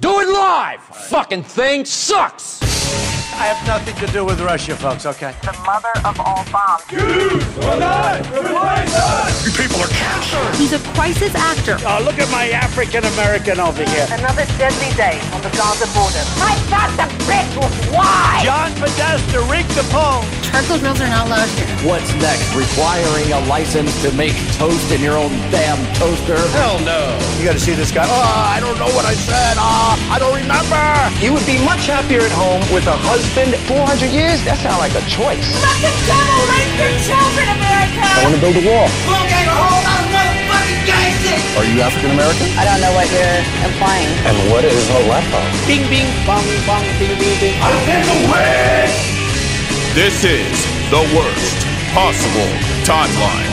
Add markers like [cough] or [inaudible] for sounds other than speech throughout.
Do it live! Fucking thing sucks! I have nothing to do with Russia, folks, okay? The mother of all bombs. You people are cancer! He's a crisis actor. Oh, look at my African American over here. Another deadly day on the Gaza border. I thought the bitch was why? John Podesta rigged the poll. Charcoal grills are not allowed here. What's next? Requiring a license to make toast in your own damn toaster? Hell no! You gotta see this guy. Oh, I don't know what I said. Ah, I don't remember. You would be much happier at home with a husband. 400 years? That sounds like a choice. Fucking devil rape your children, America! I want to build a wall. Okay, hold on, motherfucking gangster! Are you African American? I don't know what you're implying. And what is a leper? Bing, bing, bong, bong, bing, bing, bing. I take away! This is the worst possible timeline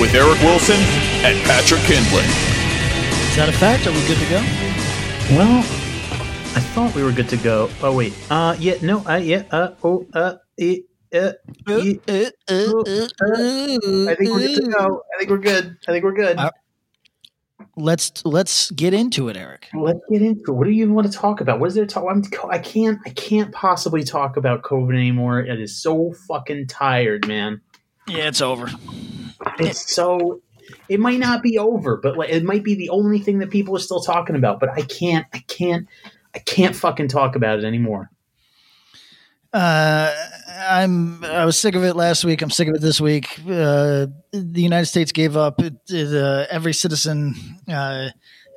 with Eric Wilson and Patrick Kindley. Is that a fact? Are we good to go? Well, I thought we were good to go. Oh wait. Uh yeah, no, uh yeah, uh oh uh it uh, uh, uh, uh, I think we're good to go. I think we're good. I think we're good. Uh, let's let's get into it, Eric. Let's get into it. What do you even want to talk about? What is there to talk? I'm, I can't. I can't possibly talk about COVID anymore. It is so fucking tired, man. Yeah, it's over. It's so. It might not be over, but like, it might be the only thing that people are still talking about. But I can't. I can't. I can't fucking talk about it anymore. Uh, I'm. I was sick of it last week. I'm sick of it this week. Uh, the United States gave up. It, it, uh, every citizen uh,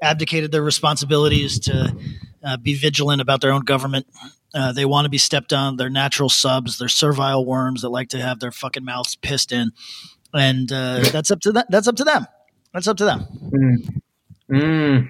abdicated their responsibilities to uh, be vigilant about their own government. Uh, they want to be stepped on. They're natural subs. They're servile worms that like to have their fucking mouths pissed in, and uh, [laughs] that's up to that. That's up to them. That's up to them. Mm. Mm.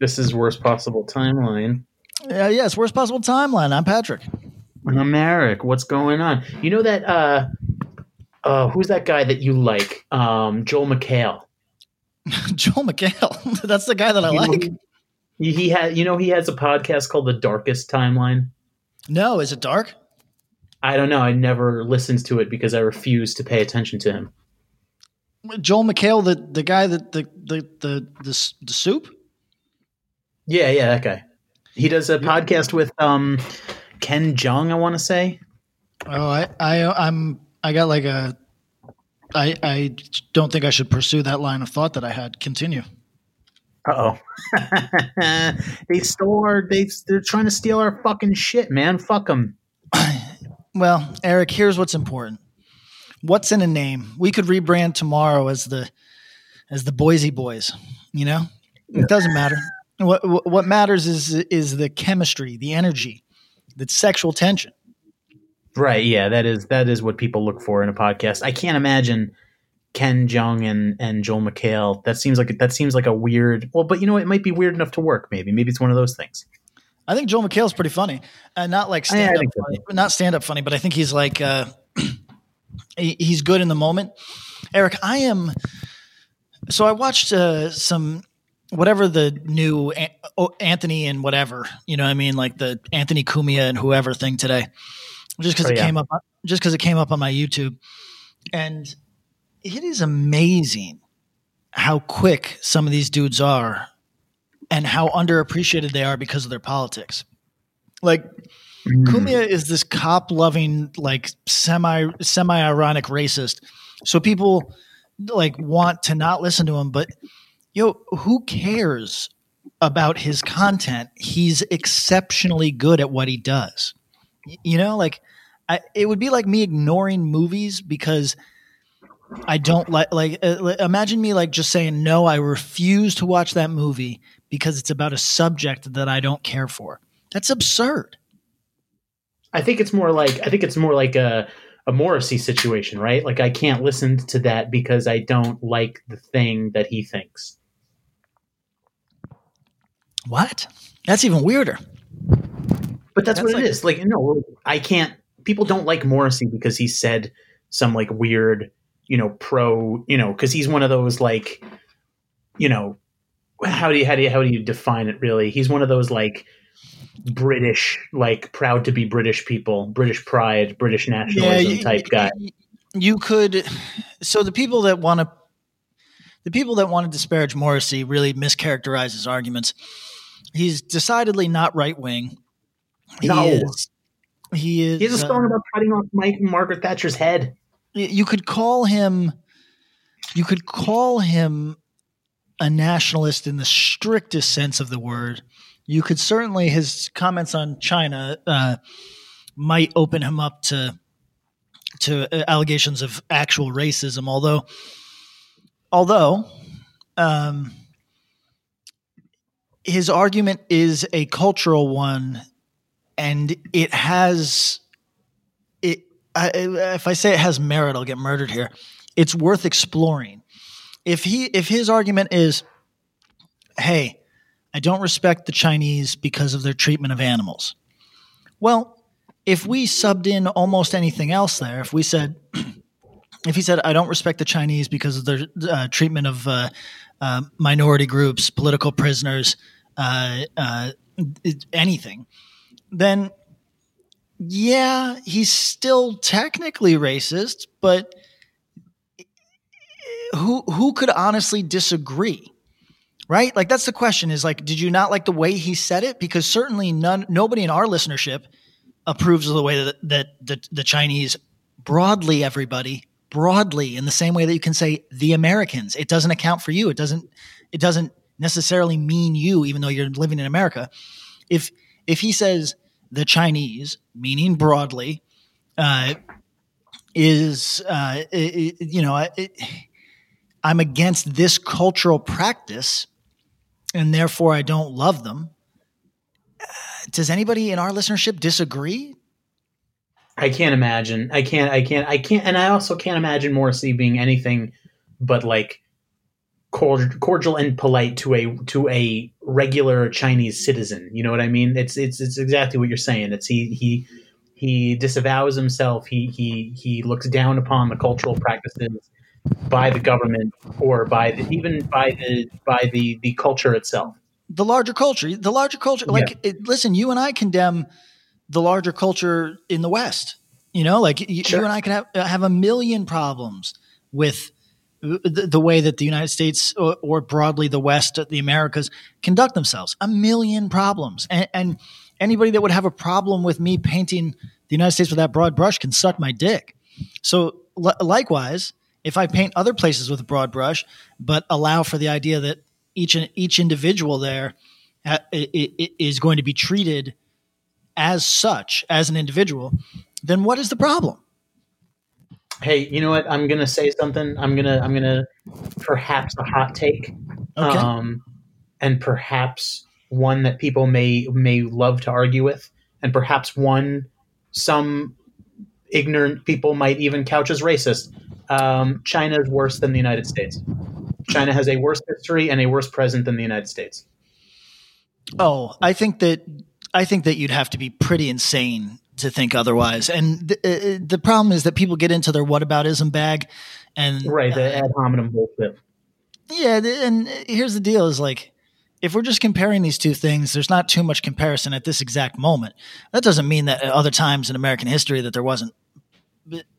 This is worst possible timeline. Uh, yes, worst possible timeline. I'm Patrick. I'm Eric. What's going on? You know that uh uh who's that guy that you like? Um Joel McHale. [laughs] Joel McHale. [laughs] That's the guy that I You know, like. He, he had you know he has a podcast called The Darkest Timeline. No, is it dark? I don't know. I never listened to it because I refuse to pay attention to him. Joel McHale, the the guy that the the the the, s- the soup. Yeah, yeah, that guy. He does a podcast with um Ken Jeong, I want to say. Oh, I I I'm I got like a. I I don't think I should pursue that line of thought that I had. Continue. Uh oh. [laughs] they stole our. They they're trying to steal our fucking shit, man. Fuck them. [clears throat] Well, Eric, here's what's important. What's in a name? We could rebrand tomorrow as the as the Boise Boys. You know, it doesn't matter. What what matters is is the chemistry, the energy, the sexual tension. Right. Yeah. That is that is what people look for in a podcast. I can't imagine Ken Jeong and and Joel McHale. That seems like that seems like a weird. Well, but you know, it might be weird enough to work. Maybe maybe it's one of those things. I think Joel McHale's pretty funny, and not like stand up, funny, not stand up funny, but I think he's like uh, [clears throat] he- he's good in the moment. Eric, I am. So I watched uh, some whatever the new Anthony and whatever you know. what I mean, like the Anthony Cumia and whoever thing today, just because Oh, it yeah. came up, just because it came up on my YouTube, and it is amazing how quick some of these dudes are and how underappreciated they are because of their politics. Like mm. Cumia is this cop loving, like semi semi ironic racist So people like want to not listen to him, but yo, who cares about his content? He's exceptionally good at what he does. You know, like I, it would be like me ignoring movies because I don't like like uh, imagine me like just saying no, I refuse to watch that movie because it's about a subject that I don't care for. That's absurd. I think it's more like I think it's more like a a Morrissey situation, right? Like I can't listen to that because I don't like the thing that he thinks. What? That's even weirder. But that's, that's what like, it is. Like no, I can't people don't like Morrissey because he said some like weird, you know, pro, you know, because he's one of those like, you know, how do you how do you how do you define it really? He's one of those like British, like proud to be British people, British pride, British nationalism yeah, you, type guy. You could, so the people that want to, the people that want to disparage Morrissey really mischaracterize his arguments. He's decidedly not right wing. He no. is he is. He has a song uh, about cutting off Mike Margaret Thatcher's head. You could call him. You could call him a nationalist in the strictest sense of the word. You could certainly his comments on China uh, might open him up to to uh, allegations of actual racism. Although, although, um, his argument is a cultural one and it has it. I, if I say it has merit, I'll get murdered here. It's worth exploring. If he if his argument is, hey, I don't respect the Chinese because of their treatment of animals. Well, if we subbed in almost anything else there, if we said, [clears throat] if he said, I don't respect the Chinese because of their uh, treatment of uh, uh, minority groups, political prisoners, uh, uh, anything, then yeah, he's still technically racist, but who who could honestly disagree? Right? Like that's the question is like did you not like the way he said it because certainly none nobody in our listenership approves of the way that that the, the Chinese broadly everybody broadly in the same way that you can say the Americans. It doesn't account for you. It doesn't it doesn't necessarily mean you even though you're living in America. If if he says the Chinese, meaning broadly, uh, is uh, it, you know it, I'm against this cultural practice, and therefore I don't love them. Uh, does anybody in our listenership disagree? I can't imagine. I can't. I can't. I can't. And I also can't imagine Morrissey being anything but like cordial and polite to a to a regular Chinese citizen. You know what I mean? It's it's it's exactly what you're saying. It's he he he disavows himself. He he he looks down upon the cultural practices by the government or by the, even by the by the the culture itself. The larger culture, the larger culture. Like, yeah. it, listen, you and I condemn the larger culture in the West. You know, like you, sure. you and I can have have a million problems with the, the, way that the United States or, or, broadly the West, the Americas conduct themselves. A million problems. And, and, anybody that would have a problem with me painting the United States with that broad brush can suck my dick. So, l- likewise, if I paint other places with a broad brush, but allow for the idea that each each individual there uh, ha- is going to be treated as such as an individual, then what is the problem? Hey, you know what? I'm gonna say something. I'm gonna I'm gonna perhaps a hot take, okay. um, and perhaps one that people may may love to argue with, and perhaps one some ignorant people might even couch as racist. Um, China is worse than the United States. China has a worse history and a worse present than the United States. Oh, I think that I think that you'd have to be pretty insane to think otherwise. And the, uh, uh, the problem is that people get into their whataboutism bag, and right the uh, ad hominem bullshit. Yeah, and here's the deal: is like if we're just comparing these two things, there's not too much comparison at this exact moment. That doesn't mean that at other times in American history that there wasn't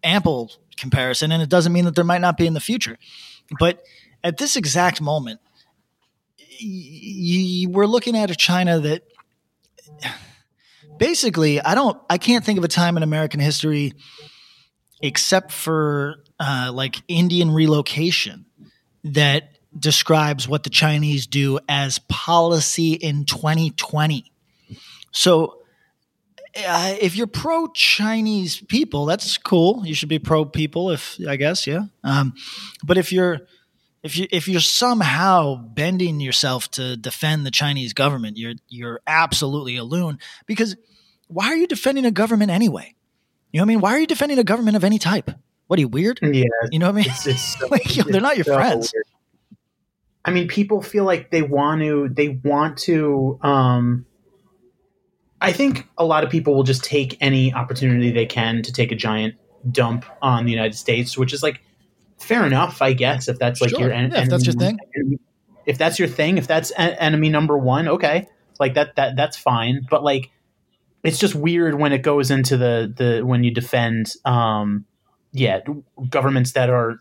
ample comparison, and it doesn't mean that there might not be in the future. But at this exact moment, y- y- we're looking at a China that basically, I don't, I can't think of a time in American history except for uh, like Indian relocation that describes what the Chinese do as policy in 2020. So, uh, if you're pro Chinese people, that's cool. You should be pro people, if I guess, yeah. Um, but if you're if you if you're somehow bending yourself to defend the Chinese government, you're you're absolutely a loon. Because why are you defending a government anyway? You know what I mean? Why are you defending a government of any type? What are you weird? Yeah, you know what I mean. It's, it's so, [laughs] like, they're not your so friends. weird. I mean, people feel like they want to. They want to. Um, I think a lot of people will just take any opportunity they can to take a giant dump on the United States, which is like fair enough, I guess. If that's like Sure. your en- Yeah, if that's your enemy- if that's your thing, if that's en- enemy number one, okay, like that that that's fine. But like, it's just weird when it goes into the the when you defend, um, yeah, governments that are.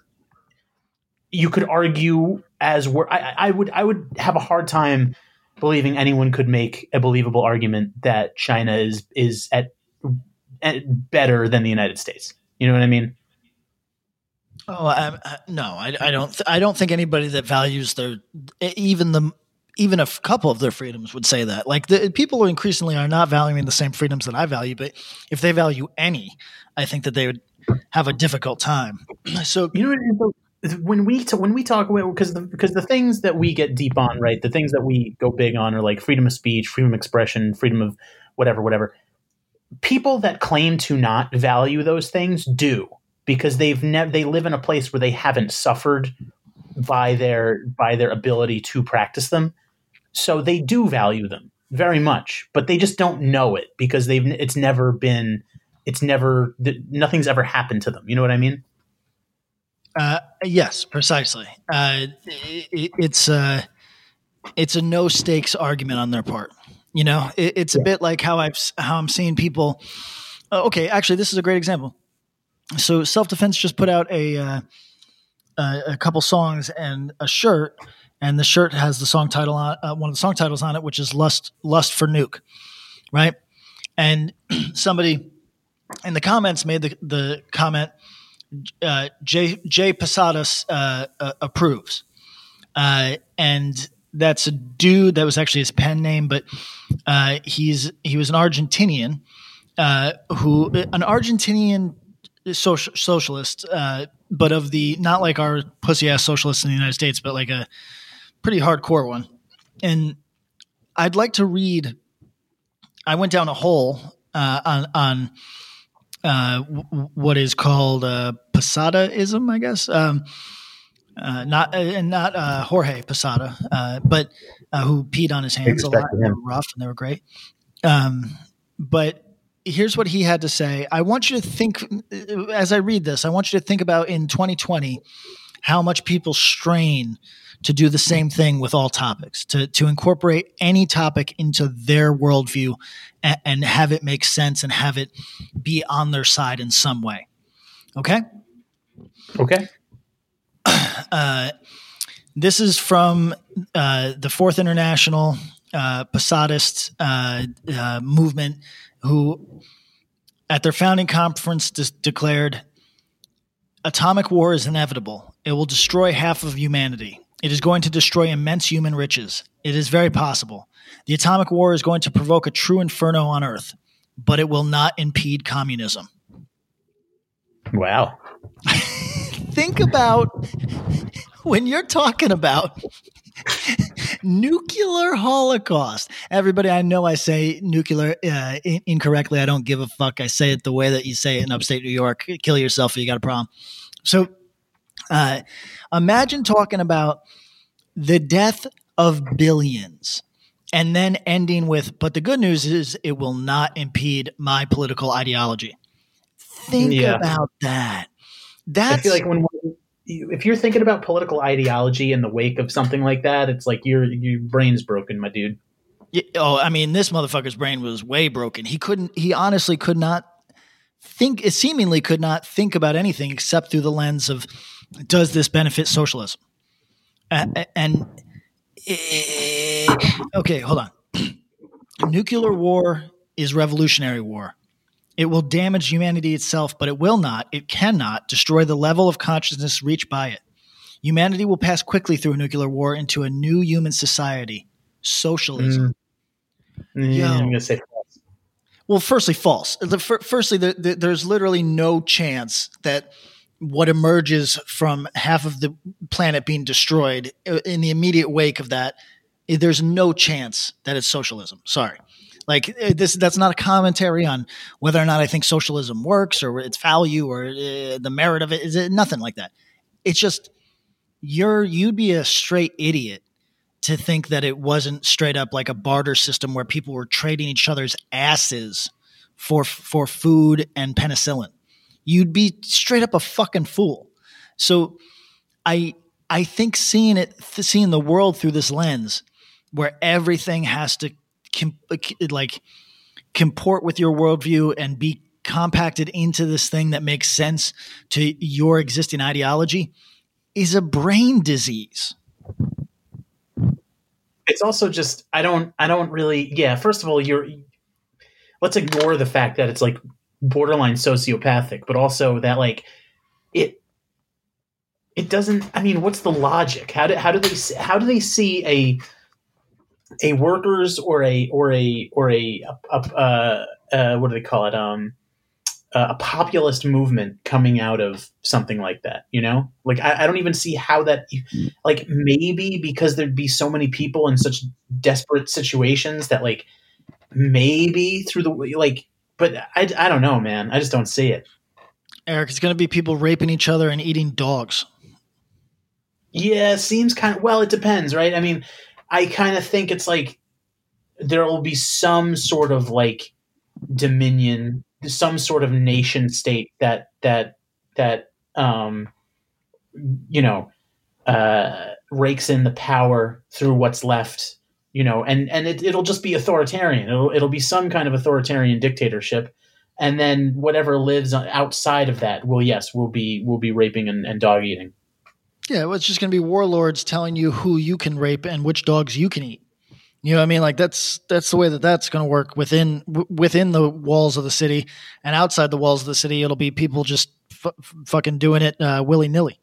You could argue as were I, I I would I would have a hard time believing anyone could make a believable argument that China is is at, at better than the United States. You know what I mean? Oh, I, I, no, I, I don't. Th- I don't think anybody that values their even the even a f- couple of their freedoms would say that. Like the people who increasingly are not valuing the same freedoms that I value, but if they value any, I think that they would have a difficult time. [clears throat] So you know when we t- when we talk about because the because the things that we get deep on right the things that we go big on are like freedom of speech freedom of expression freedom of whatever whatever people that claim to not value those things do because they've never they live in a place where they haven't suffered by their by their ability to practice them so they do value them very much but they just don't know it because they've it's never been it's never nothing's ever happened to them you know what i mean Uh, yes, precisely. Uh, it, it's uh, it's a no stakes argument on their part. You know, it, it's a bit like how I've how I'm seeing people. Uh, okay, actually, this is a great example. So, self defense just put out a uh, a, a couple songs and a shirt, and the shirt has the song title on uh, one of the song titles on it, which is "Lust Lust for Nuke," right? And [clears throat] somebody in the comments made the the comment uh, Jay Jay Posadas uh, uh, approves, uh, and that's a dude that was actually his pen name, but uh, he's he was an Argentinian uh, who an Argentinian social, socialist, uh, but of the not like our pussy ass socialists in the United States, but like a pretty hardcore one. And I'd like to read. I went down a hole uh, on on uh, w- what is called uh, Posadaism, I guess. Um, uh, not uh, and not uh, Jorge Posada, uh, but uh, who peed on his hands a lot. They were rough and they were great. Um, but here's what he had to say. I want you to think as I read this. I want you to think about in 2020 how much people strain to do the same thing with all topics, to to incorporate any topic into their worldview and, and have it make sense and have it be on their side in some way. Okay. okay Uh, this is from uh, the Fourth International uh, Posadist uh, uh, movement, who at their founding conference dis- declared atomic war is inevitable. It will destroy half of humanity. It is going to destroy immense human riches. It is very possible. The atomic war is going to provoke a true inferno on Earth, but it will not impede communism. wow [laughs] think about when you're talking about [laughs] nuclear holocaust. Everybody, I know I say nuclear uh, in- incorrectly. I don't give a fuck. I say it the way that you say it in upstate New York. Kill yourself if you got a problem. So, uh, imagine talking about the death of billions and then ending with, but the good news is it will not impede my political ideology. Think Yeah. about that. I That's feel like when if you're thinking about political ideology in the wake of something like that, it's like your your brain's broken, my dude. Yeah, oh, I mean, this motherfucker's brain was way broken. He couldn't. He honestly could not think. Seemingly could not think about anything except through the lens of does this benefit socialism? A- a- and eh, okay, hold on. [clears throat] Nuclear war is revolutionary war. It will damage humanity itself, but it will not, it cannot destroy the level of consciousness reached by it. Humanity will pass quickly through a nuclear war into a new human society socialism. Mm. Yo. I'm going to say false. Well, firstly, false. The, fir- firstly, the, the, there's literally no chance that what emerges from half of the planet being destroyed uh, in the immediate wake of that, eh, there's no chance that it's socialism. Sorry. Like eh, this, that's not a commentary on whether or not I think socialism works or its value or uh, the merit of it. Is it nothing like that? It's just you're you'd be a straight idiot to think that it wasn't straight up like a barter system where people were trading each other's asses for for food and penicillin. You'd be straight up a fucking fool. So I I think seeing it seeing the world through this lens where everything has to com- uh, like comport with your worldview and be compacted into this thing that makes sense to your existing ideology is a brain disease. It's also just I don't I don't really yeah. First of all, you're let's ignore the fact that it's like borderline sociopathic, but also that like it it doesn't. I mean, what's the logic? How do how do they how do they see a a workers or a or a or a, a, uh, uh, what do they call it? Um, a populist movement coming out of something like that. You know, like I, I don't even see how that. Like maybe because there'd be so many people in such desperate situations that like maybe through the like. But I, I don't know, man. I just don't see it. Eric, it's going to be people raping each other and eating dogs. Yeah, seems kind of well. It depends, right? I mean, I kind of think it's like there will be some sort of like dominion, some sort of nation state that that that um, you know uh, rakes in the power through what's left. You know, and and it, it'll just be authoritarian. It'll it'll be some kind of authoritarian dictatorship, and then whatever lives outside of that will yes will be will be raping and, and dog eating. Yeah, well, it's just going to be warlords telling you who you can rape and which dogs you can eat. You know what I mean? Like that's that's the way that that's going to work within w- within the walls of the city, and outside the walls of the city, it'll be people just f- fucking doing it uh, willy nilly.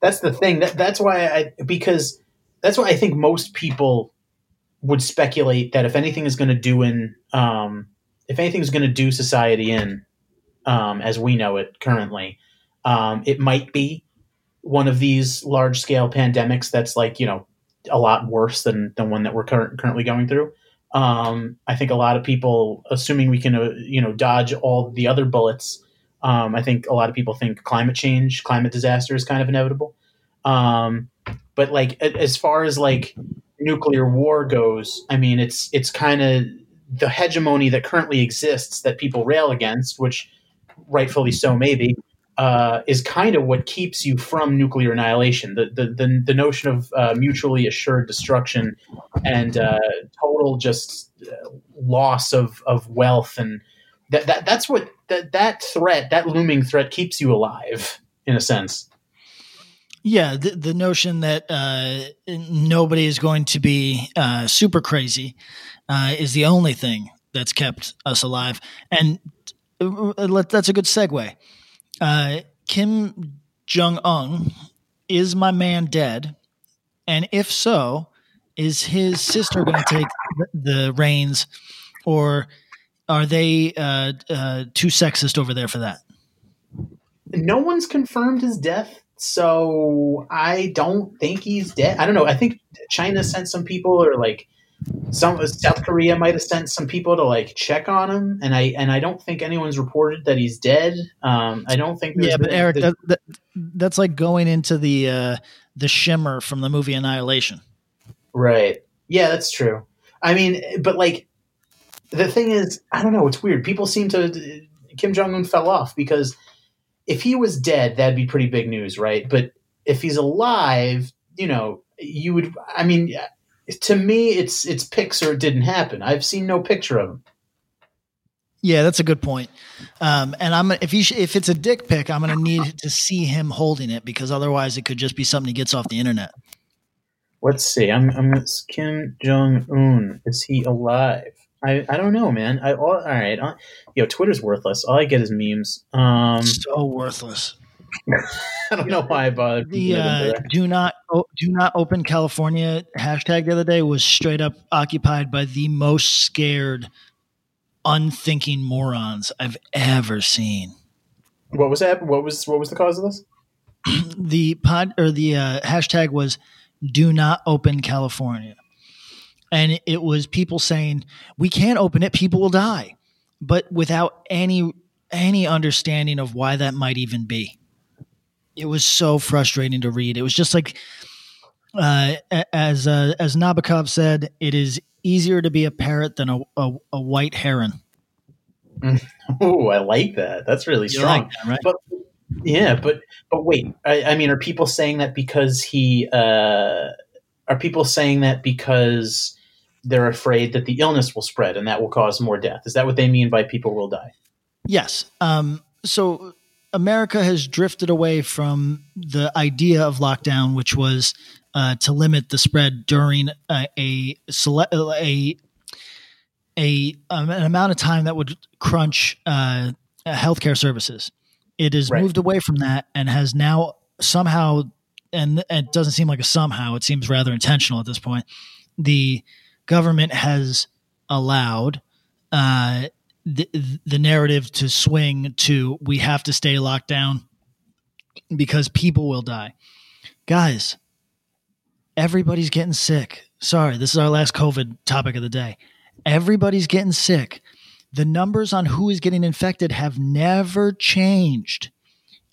That's the thing. That, that's why I because that's why I think most people would speculate that if anything is going to do in um, if anything is going to do society in um, as we know it currently, um, it might be one of these large scale pandemics that's like you know a lot worse than than one that we're cur- currently going through. Um, I think a lot of people, assuming we can, uh, you know, dodge all the other bullets. Um, I think a lot of people think climate change, climate disaster is kind of inevitable. Um, but like as far as like nuclear war goes, I mean, it's it's kind of the hegemony that currently exists that people rail against, which rightfully so, maybe uh, is kind of what keeps you from nuclear annihilation. The the the, the notion of uh, mutually assured destruction and uh, total just uh, loss of, of wealth and that, that that's what that that threat that looming threat keeps you alive in a sense. Yeah, the, the notion that uh, nobody is going to be uh, super crazy is the only thing that's kept us alive, and that's a good segue. Uh, Kim Jong Un is my man dead, and if so, is his sister going to take the reins, or are they uh, uh, too sexist over there for that? No one's confirmed his death, so I don't think he's dead. I don't know. I think China sent some people, or like some South Korea might have sent some people to like check on him, and I and I don't think anyone's reported that he's dead. Um, I don't think. Yeah, but been, Eric, that, that, that's like going into the uh, the shimmer from the movie Annihilation. Right. Yeah, that's true. I mean, but like the thing is, I don't know. It's weird. People seem to Kim Jong Un fell off because if he was dead, that'd be pretty big news, right? But if he's alive, you know, you would. I mean to me, it's it's pics or it didn't happen. I've seen no picture of him. Yeah, that's a good point. Um, and I'm if you if it's a dick pic, I'm going to need to see him holding it because otherwise it could just be something he gets off the internet. Let's see. I'm I'm Kim Jong Un. Is he alive? I, I don't know, man. I all, all right. Uh, yo, Twitter's worthless. All I get is memes. Um, so worthless. I don't know why I bothered. The uh, do not oh, do not open California hashtag the other day was straight up occupied by the most scared, unthinking morons I've ever seen. What was that? What was what was the cause of this? [clears throat] the pod or the uh, hashtag was do not open California. And it was people saying, we can't open it, people will die. But without any any understanding of why that might even be. It was so frustrating to read. It was just like uh, as uh, as Nabokov said, it is easier to be a parrot than a, a, a white heron. [laughs] Oh, I like that. That's really You strong. like that, right? But yeah, but but wait. I, I mean, are people saying that because he? Uh, are people saying that because they're afraid that the illness will spread and that will cause more death? Is that what they mean by people will die? Yes. Um, so America has drifted away from the idea of lockdown, which was uh, to limit the spread during a a, sele- a a um, an amount of time that would crunch uh, healthcare services. It has Right. moved away from that and has now somehow, and and it doesn't seem like a somehow. It seems rather intentional at this point. The government has allowed uh, the, the narrative to swing to we have to stay locked down because people will die. Guys, everybody's getting sick. Sorry, this is our last COVID topic of the day. Everybody's getting sick. The numbers on who is getting infected have never changed.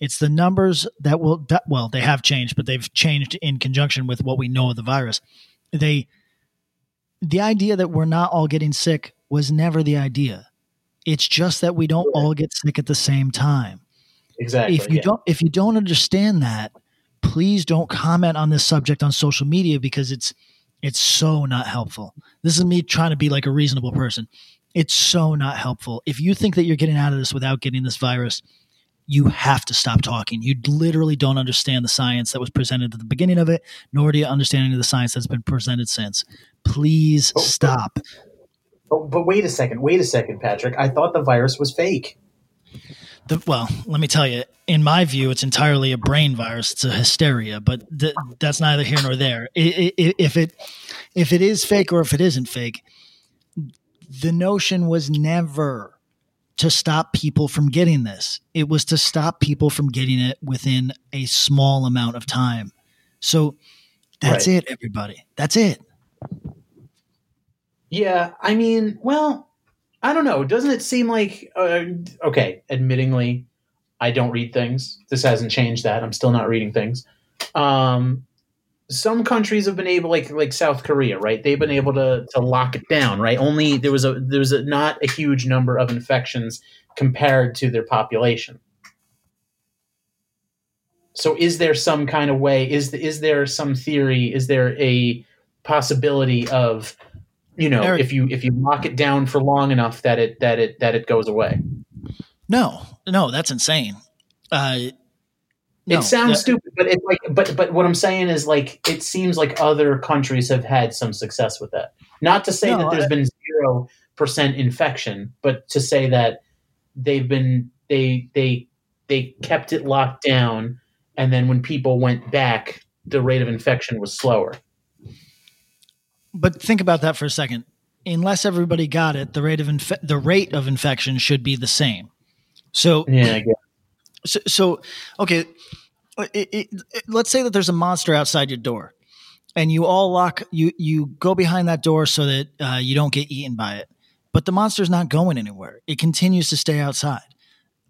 It's the numbers that will, that, well, they have changed, but they've changed in conjunction with what we know of the virus. They, the idea that we're not all getting sick was never the idea. It's just that we don't all get sick at the same time. Exactly. If you yeah. don't if you don't understand that, please don't comment on this subject on social media because it's it's so not helpful. This is me trying to be like a reasonable person. It's so not helpful. If you think that you're getting out of this without getting this virus, you have to stop talking. You literally don't understand the science that was presented at the beginning of it, nor do you understand any of the science that's been presented since. Please oh, oh. stop. Oh, but wait a second. Wait a second, Patrick. I thought the virus was fake. The, well, let me tell you, in my view, it's entirely a brain virus. It's a hysteria, but th- that's neither here nor there. I- I- if it if it is fake or if it isn't fake, the notion was never to stop people from getting this. It was to stop people from getting it within a small amount of time. So that's Right. it, everybody. That's it. Yeah, I mean, well, I don't know. Doesn't it seem like uh, okay? Admittingly, I don't read things. This hasn't changed that. I'm still not reading things. Um, some countries have been able, like like South Korea, right? They've been able to to lock it down, right? Only there was a there was a, not a huge number of infections compared to their population. So, is there some kind of way? Is is there some theory? Is there a possibility of you know Eric- if you if you lock it down for long enough that it that it that it goes away? No, no, that's insane. Uh, no, it sounds that- stupid, but it's like but but what I'm saying is like it seems like other countries have had some success with that. Not to say No, that there's I- been zero percent infection, but to say that they've been they they they kept it locked down, and then when people went back, the rate of infection was slower. But think about that for a second. Unless everybody got it, the rate of infe- the rate of infection should be the same. So Yeah, so, so okay, it, it, it- let's say that there's a monster outside your door, and you all lock you you go behind that door so that uh, you don't get eaten by it. But the monster's not going anywhere; it continues to stay outside.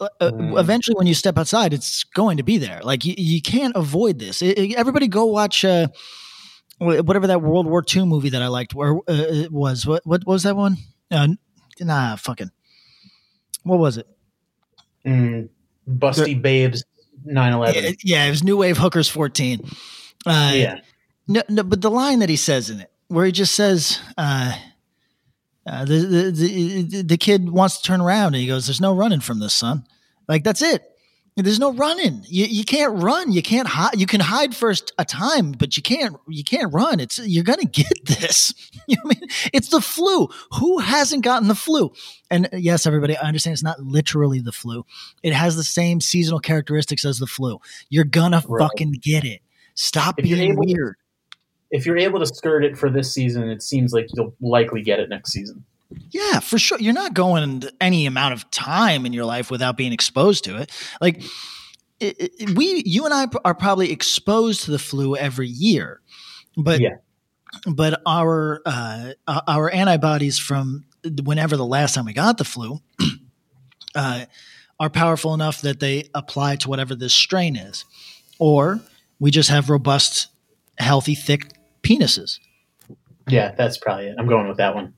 Uh, uh, Eventually, when you step outside, it's going to be there. Like you, you can't avoid this. Everybody, go watch. Uh, Whatever that World War II movie that I liked, where uh, it was what what was that one? Uh, nah, fucking. What was it? Mm, busty babes, 9-11. Yeah, yeah, it was New Wave Hookers 14. Uh, yeah. No, no, but the line that he says in it, where he just says, uh, uh, the, the, the, the kid wants to turn around and he goes, There's no running from this, son. Like, that's it. There's no running. You, you can't run. You can't hide. You can hide for a time, but you can't. You can't run. It's you're gonna get [laughs] this. [laughs] You know I mean? It's the flu. Who hasn't gotten the flu? And uh, yes, everybody, I understand it's not literally the flu. It has the same seasonal characteristics as the flu. You're gonna right. fucking get it. Stop if being weird. If you're able to skirt it for this season, it seems like you'll likely get it next season. Yeah, for sure. You're not going any amount of time in your life without being exposed to it. Like it, it, we, you and I are probably exposed to the flu every year, but yeah. but our uh, our antibodies from whenever the last time we got the flu [clears throat] uh, are powerful enough that they apply to whatever this strain is, or we just have robust, healthy, thick penises. Yeah, that's probably it. I'm going with that one.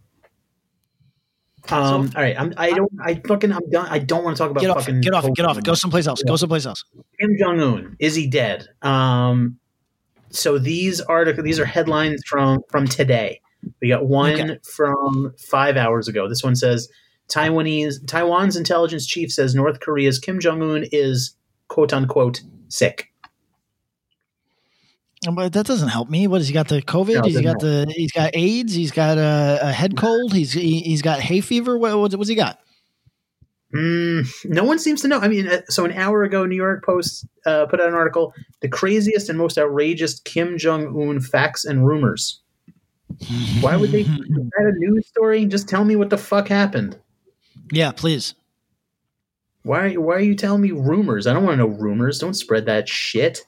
Um, all right, I'm, I don't. I fucking. I'm done. I don't want to talk about get off, fucking. Get off it. Get off it. Go someplace else. Go someplace else. Kim Jong Un is he dead? Um, so these article these are headlines from from today. We got one okay. from five hours ago. This one says Taiwanese Taiwan's intelligence chief says North Korea's Kim Jong Un is quote unquote sick. But that doesn't help me. What has he got? The COVID? No, he's got the. He's got AIDS. He's got a, a head cold. He's he, has got hay fever. What, what, what's he got? Mm, no one seems to know. I mean, uh, so an hour ago, New York Post uh, put out an article: "The craziest and most outrageous Kim Jong Un facts and rumors." Why would they [laughs] write a news story? Just tell me what the fuck happened. Yeah, please. Why? Why are you telling me rumors? I don't want to know rumors. Don't spread that shit.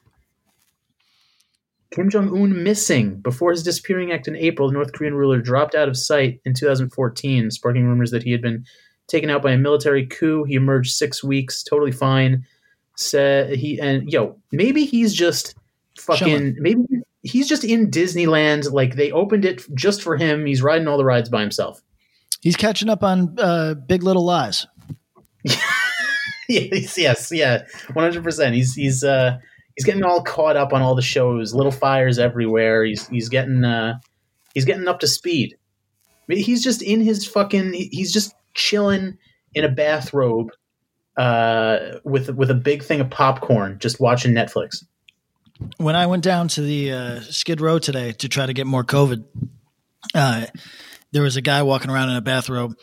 Kim Jong Un missing. Before his disappearing act in April, the North Korean ruler dropped out of sight in 2014, sparking rumors that he had been taken out by a military coup. He emerged six weeks, totally fine. Said he and yo, maybe he's just fucking. Maybe he's just in Disneyland. Like they opened it just for him. He's riding all the rides by himself. He's catching up on uh, Big Little Lies. [laughs] yes, yes, yeah, one hundred percent. He's he's uh he's getting all caught up on all the shows, little fires everywhere. He's he's getting uh, he's getting up to speed. He's just in his fucking. He's just chilling in a bathrobe uh, with with a big thing of popcorn, just watching Netflix. When I went down to the uh, Skid Row today to try to get more COVID, uh, there was a guy walking around in a bathrobe,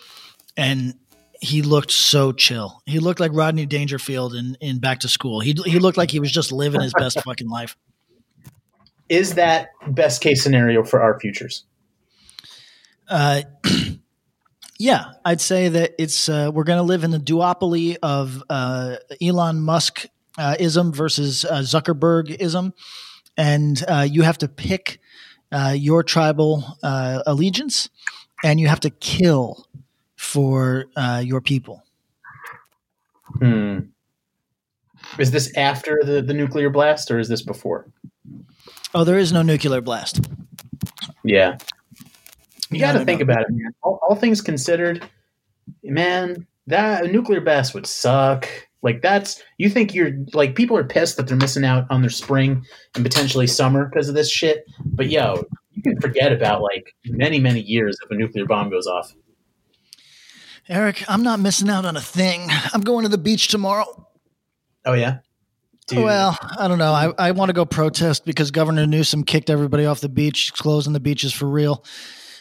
and he looked so chill. He looked like Rodney Dangerfield in, in Back to School. He he looked like he was just living his best fucking life. Is that best case scenario for our futures? Uh, [clears throat] yeah, I'd say that it's uh, we're going to live in the duopoly of uh, Elon Musk uh, ism versus uh, Zuckerberg ism, and uh, you have to pick uh, your tribal uh, allegiance, and you have to kill for uh, your people. Hmm. Is this after the, the nuclear blast or is this before? Oh, there is no nuclear blast. Yeah. You got to think about it, man. All, all, things considered, man, that nuclear blast would suck. Like that's you think you're like people are pissed that they're missing out on their spring and potentially summer because of this shit. But yo, you can forget about like many many years if a nuclear bomb goes off. Eric, I'm not missing out on a thing. I'm going to the beach tomorrow. Oh yeah. Dude. Well, I don't know. I, I want to go protest because Governor Newsom kicked everybody off the beach, closing the beaches for real.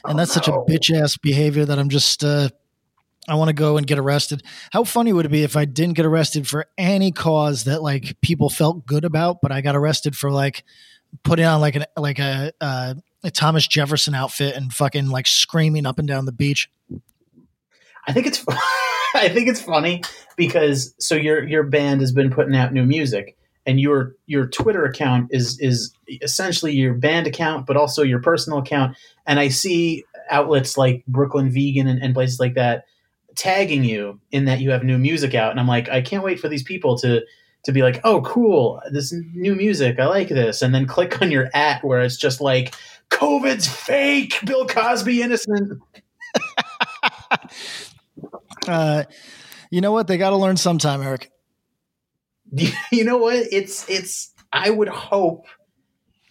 And oh, that's no. such a bitch ass behavior that I'm just uh, I want to go and get arrested. How funny would it be if I didn't get arrested for any cause that like people felt good about, but I got arrested for like putting on like an like a, uh, a Thomas Jefferson outfit and fucking like screaming up and down the beach. I think it's [laughs] I think it's funny because so your your band has been putting out new music and your your Twitter account is is essentially your band account but also your personal account. And I see outlets like Brooklyn Vegan and, and places like that tagging you in that you have new music out. And I'm like I can't wait for these people to to be like oh cool this new music I like this. And then click on your at where it's just like COVID's fake Bill Cosby innocent [laughs] Uh, you know what? They got to learn sometime, Eric. [laughs] You know what? It's it's. I would hope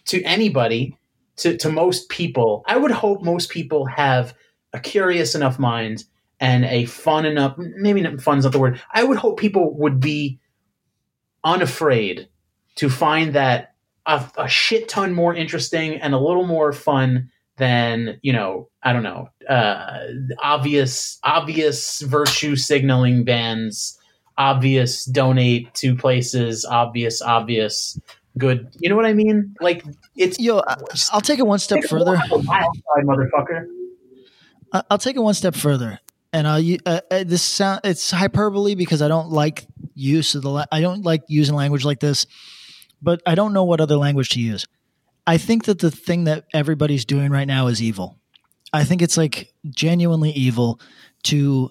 to anybody, to to most people, I would hope most people have a curious enough mind and a fun enough. Maybe not fun's not the word. I would hope people would be unafraid to find that a, a shit ton more interesting and a little more fun than you know i don't know uh, obvious obvious virtue signaling bands obvious donate to places obvious obvious good you know what i mean? Like it's yo i'll take it one step further. wild side, motherfucker. I'll take it one step further. And I'll uh, uh, this sound it's hyperbole because I don't like use of the la- I don't like using language like this, but I don't know what other language to use. I think that the thing that everybody's doing right now is evil. I think it's like genuinely evil to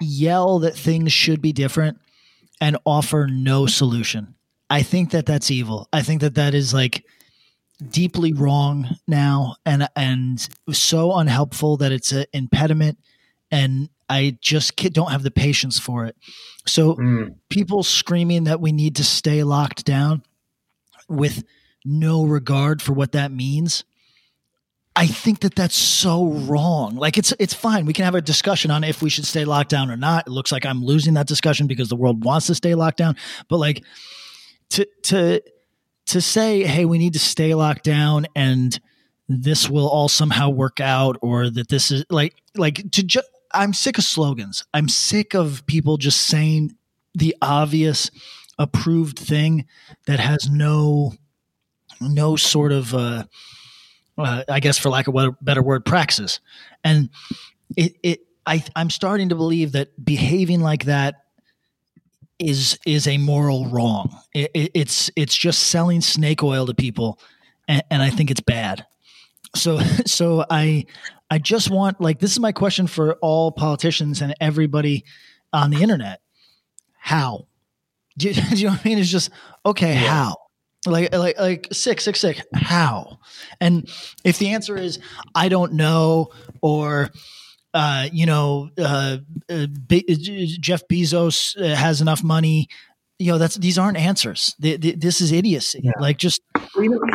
yell that things should be different and offer no solution. I think that that's evil. I think that that is like deeply wrong now and and so unhelpful that it's an impediment and I just don't have the patience for it. So mm. people screaming that we need to stay locked down with no regard for what that means. I think that that's so wrong. Like it's it's fine. We can have a discussion on if we should stay locked down or not. It looks like I'm losing that discussion because the world wants to stay locked down. But like to to to say, hey, we need to stay locked down and this will all somehow work out, or that this is like like to just I'm sick of slogans. I'm sick of people just saying the obvious approved thing that has no no sort of uh, uh, I guess for lack of a better word praxis. And it it I I'm starting to believe that behaving like that is is a moral wrong. It, it, it's it's just selling snake oil to people, and, and I think it's bad. So [laughs] so I I just want like this is my question for all politicians and everybody on the internet. How? Do you, [laughs] do you know what I mean? It's just okay. Yeah. How? Like like like sick sick sick. How? And if the answer is I don't know or uh, you know, uh, uh, Be- Jeff Bezos uh, has enough money. You know, that's these aren't answers. this is idiocy. Yeah. Like, just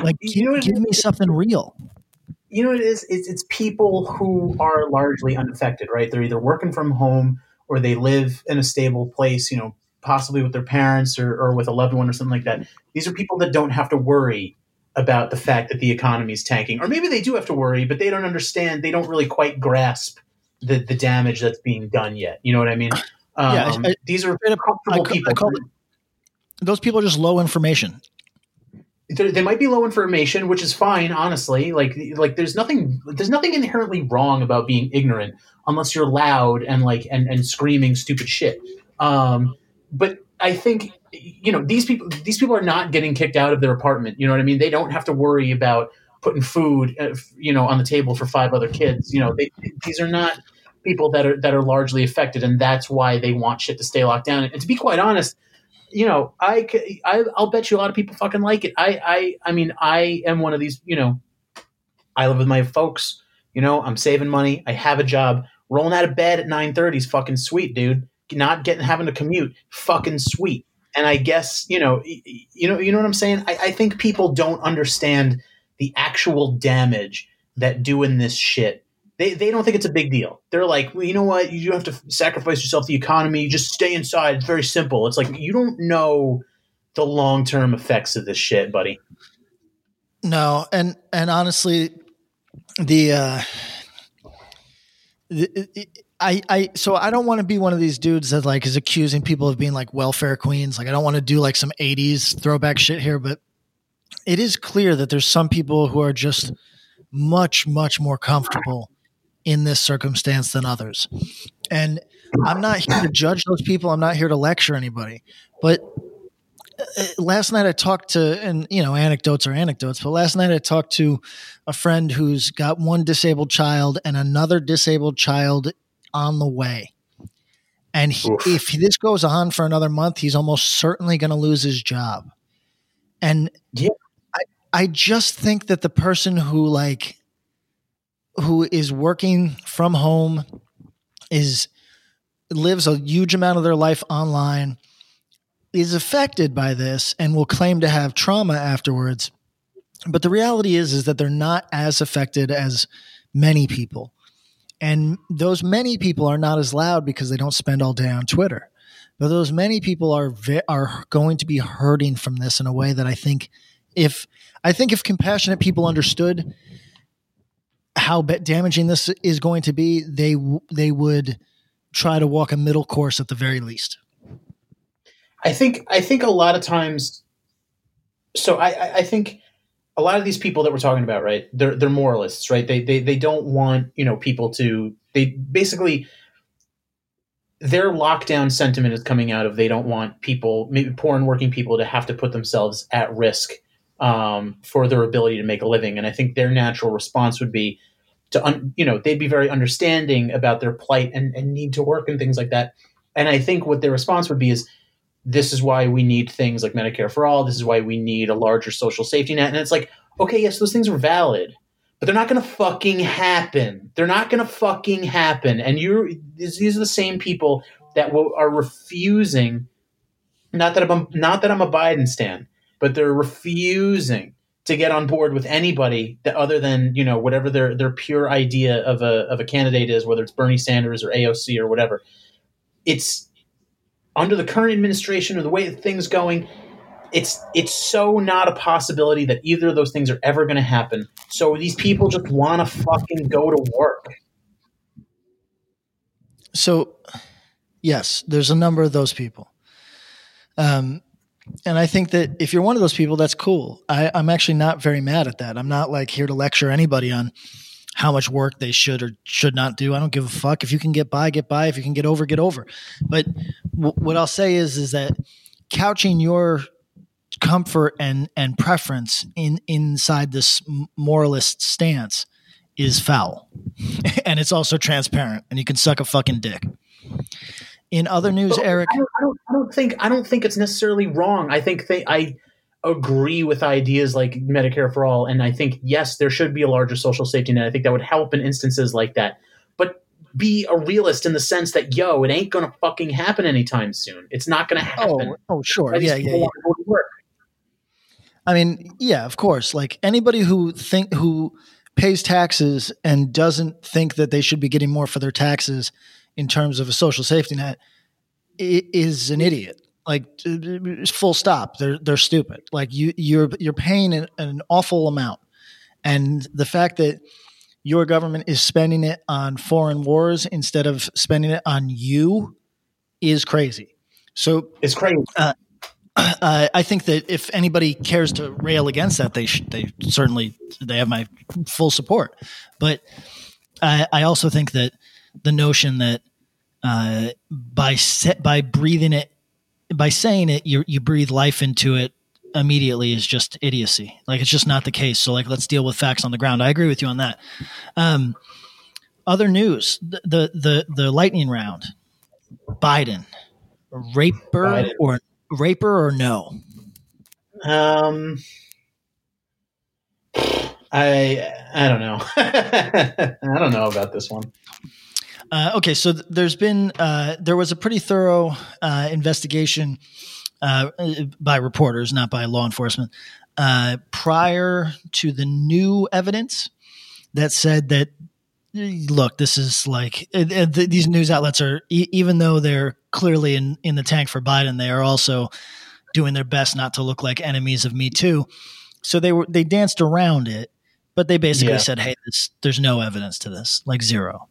like you know, give me something real you know what it is? It's, it's people who are largely unaffected, right? They're either working from home or they live in a stable place, you know, possibly with their parents or, or with a loved one or something like that. These are people that don't have to worry about the fact that the economy is tanking. Or maybe they do have to worry, but they don't understand. They don't really quite grasp the, the damage that's being done yet. You know what I mean? Um, yeah, I, these are comfortable I, people. I those people are just low information they might be low information, which is fine, honestly. Like, like there's nothing, there's nothing inherently wrong about being ignorant, unless you're loud and like and and screaming stupid shit. Um, but I think you know these people, these people are not getting kicked out of their apartment. You know what I mean? They don't have to worry about putting food, uh, you know, on the table for five other kids. You know, they, these are not people that are that are largely affected, and that's why they want shit to stay locked down. And to be quite honest you know, I, I I'll bet you a lot of people fucking like it. I I I mean, I am one of these. You know, I live with my folks. You know, I'm saving money. I have a job. Rolling out of bed at nine thirty is fucking sweet, dude. Not getting having to commute, fucking sweet. And I guess you know, you know, you know what I'm saying. I, I think people don't understand the actual damage that doing this shit they, they don't think it's a big deal. They're like, well, you know what? You have to sacrifice yourself the economy. You just stay inside. It's very simple. It's like you don't know the long term effects of this shit, buddy. No, and and honestly, the uh, the, I I so I don't want to be one of these dudes that like is accusing people of being like welfare queens. Like I don't want to do like some '80s throwback shit here, but it is clear that there's some people who are just much much more comfortable in this circumstance than others. And I'm not here to judge those people. I'm not here to lecture anybody. But uh, last night I talked to, and you know, anecdotes are anecdotes, but last night I talked to a friend who's got one disabled child and another disabled child on the way. And he, if this goes on for another month, he's almost certainly going to lose his job. And yeah. I, I just think that the person who like who is working from home is lives a huge amount of their life online is affected by this and will claim to have trauma afterwards but the reality is is that they're not as affected as many people and those many people are not as loud because they don't spend all day on twitter but those many people are are going to be hurting from this in a way that I think if I think if compassionate people understood how damaging this is going to be, they they would try to walk a middle course at the very least. I think I think a lot of times. So I I think a lot of these people that we're talking about, right? They're they're moralists, right? They they they don't want you know people to they basically their lockdown sentiment is coming out of they don't want people, maybe poor and working people, to have to put themselves at risk um, for their ability to make a living. And I think their natural response would be to, un, you know, they'd be very understanding about their plight and, and need to work and things like that. And I think what their response would be is, this is why we need things like Medicare for all. This is why we need a larger social safety net. And it's like, okay, yes, those things are valid, but they're not going to fucking happen. They're not going to fucking happen. And you're these are the same people that are refusing. Not that I'm not that I'm a Biden stan, but they're refusing to get on board with anybody that other than you know whatever their their pure idea of a of a candidate is, whether it's Bernie Sanders or AOC or whatever. It's under the current administration or the way that things going. It's it's so not a possibility that either of those things are ever going to happen. So these people just want to fucking go to work. So, yes, there's a number of those people. Um, and I think that if you're one of those people, that's cool. I, I'm actually not very mad at that. I'm not like here to lecture anybody on how much work they should or should not do. I don't give a fuck. If you can get by, get by. If you can get over, get over. But w- what I'll say is, is that couching your comfort and and preference in inside this moralist stance is foul, [laughs] and it's also transparent, and you can suck a fucking dick. In other news, but Eric, I don't, I don't, I don't, think I don't think it's necessarily wrong. I think they, I agree with ideas like Medicare for all, and I think yes, there should be a larger social safety net. I think that would help in instances like that. But be a realist in the sense that yo, it ain't gonna fucking happen anytime soon. It's not gonna oh, happen. Oh, oh sure, yeah, yeah. yeah. I mean, yeah, of course. Like anybody who think who pays taxes and doesn't think that they should be getting more for their taxes in terms of a social safety net is an idiot. Like full stop. They're they're stupid. Like you you're you're paying an, an awful amount, and the fact that your government is spending it on foreign wars instead of spending it on you is crazy. So it's crazy. Uh, [clears throat] uh, I think that if anybody cares to rail against that, they should, they certainly they have my full support. But I, I also think that the notion that uh, by set, by breathing it, by saying it, you you breathe life into it immediately is just idiocy. Like it's just not the case. So like let's deal with facts on the ground. I agree with you on that. Um, other news: the, the the the lightning round. Biden, raper Biden. or raper or no? Um, I I don't know. [laughs] I don't know about this one. Uh, okay, so th- there's been uh, there was a pretty thorough uh, investigation uh, by reporters, not by law enforcement, uh, prior to the new evidence that said that look, this is like uh, these news outlets are even though they're clearly in in the tank for Biden, they are also doing their best not to look like enemies of Me Too. So they were they danced around it, but they basically yeah. said, "Hey, this, there's no evidence to this, like zero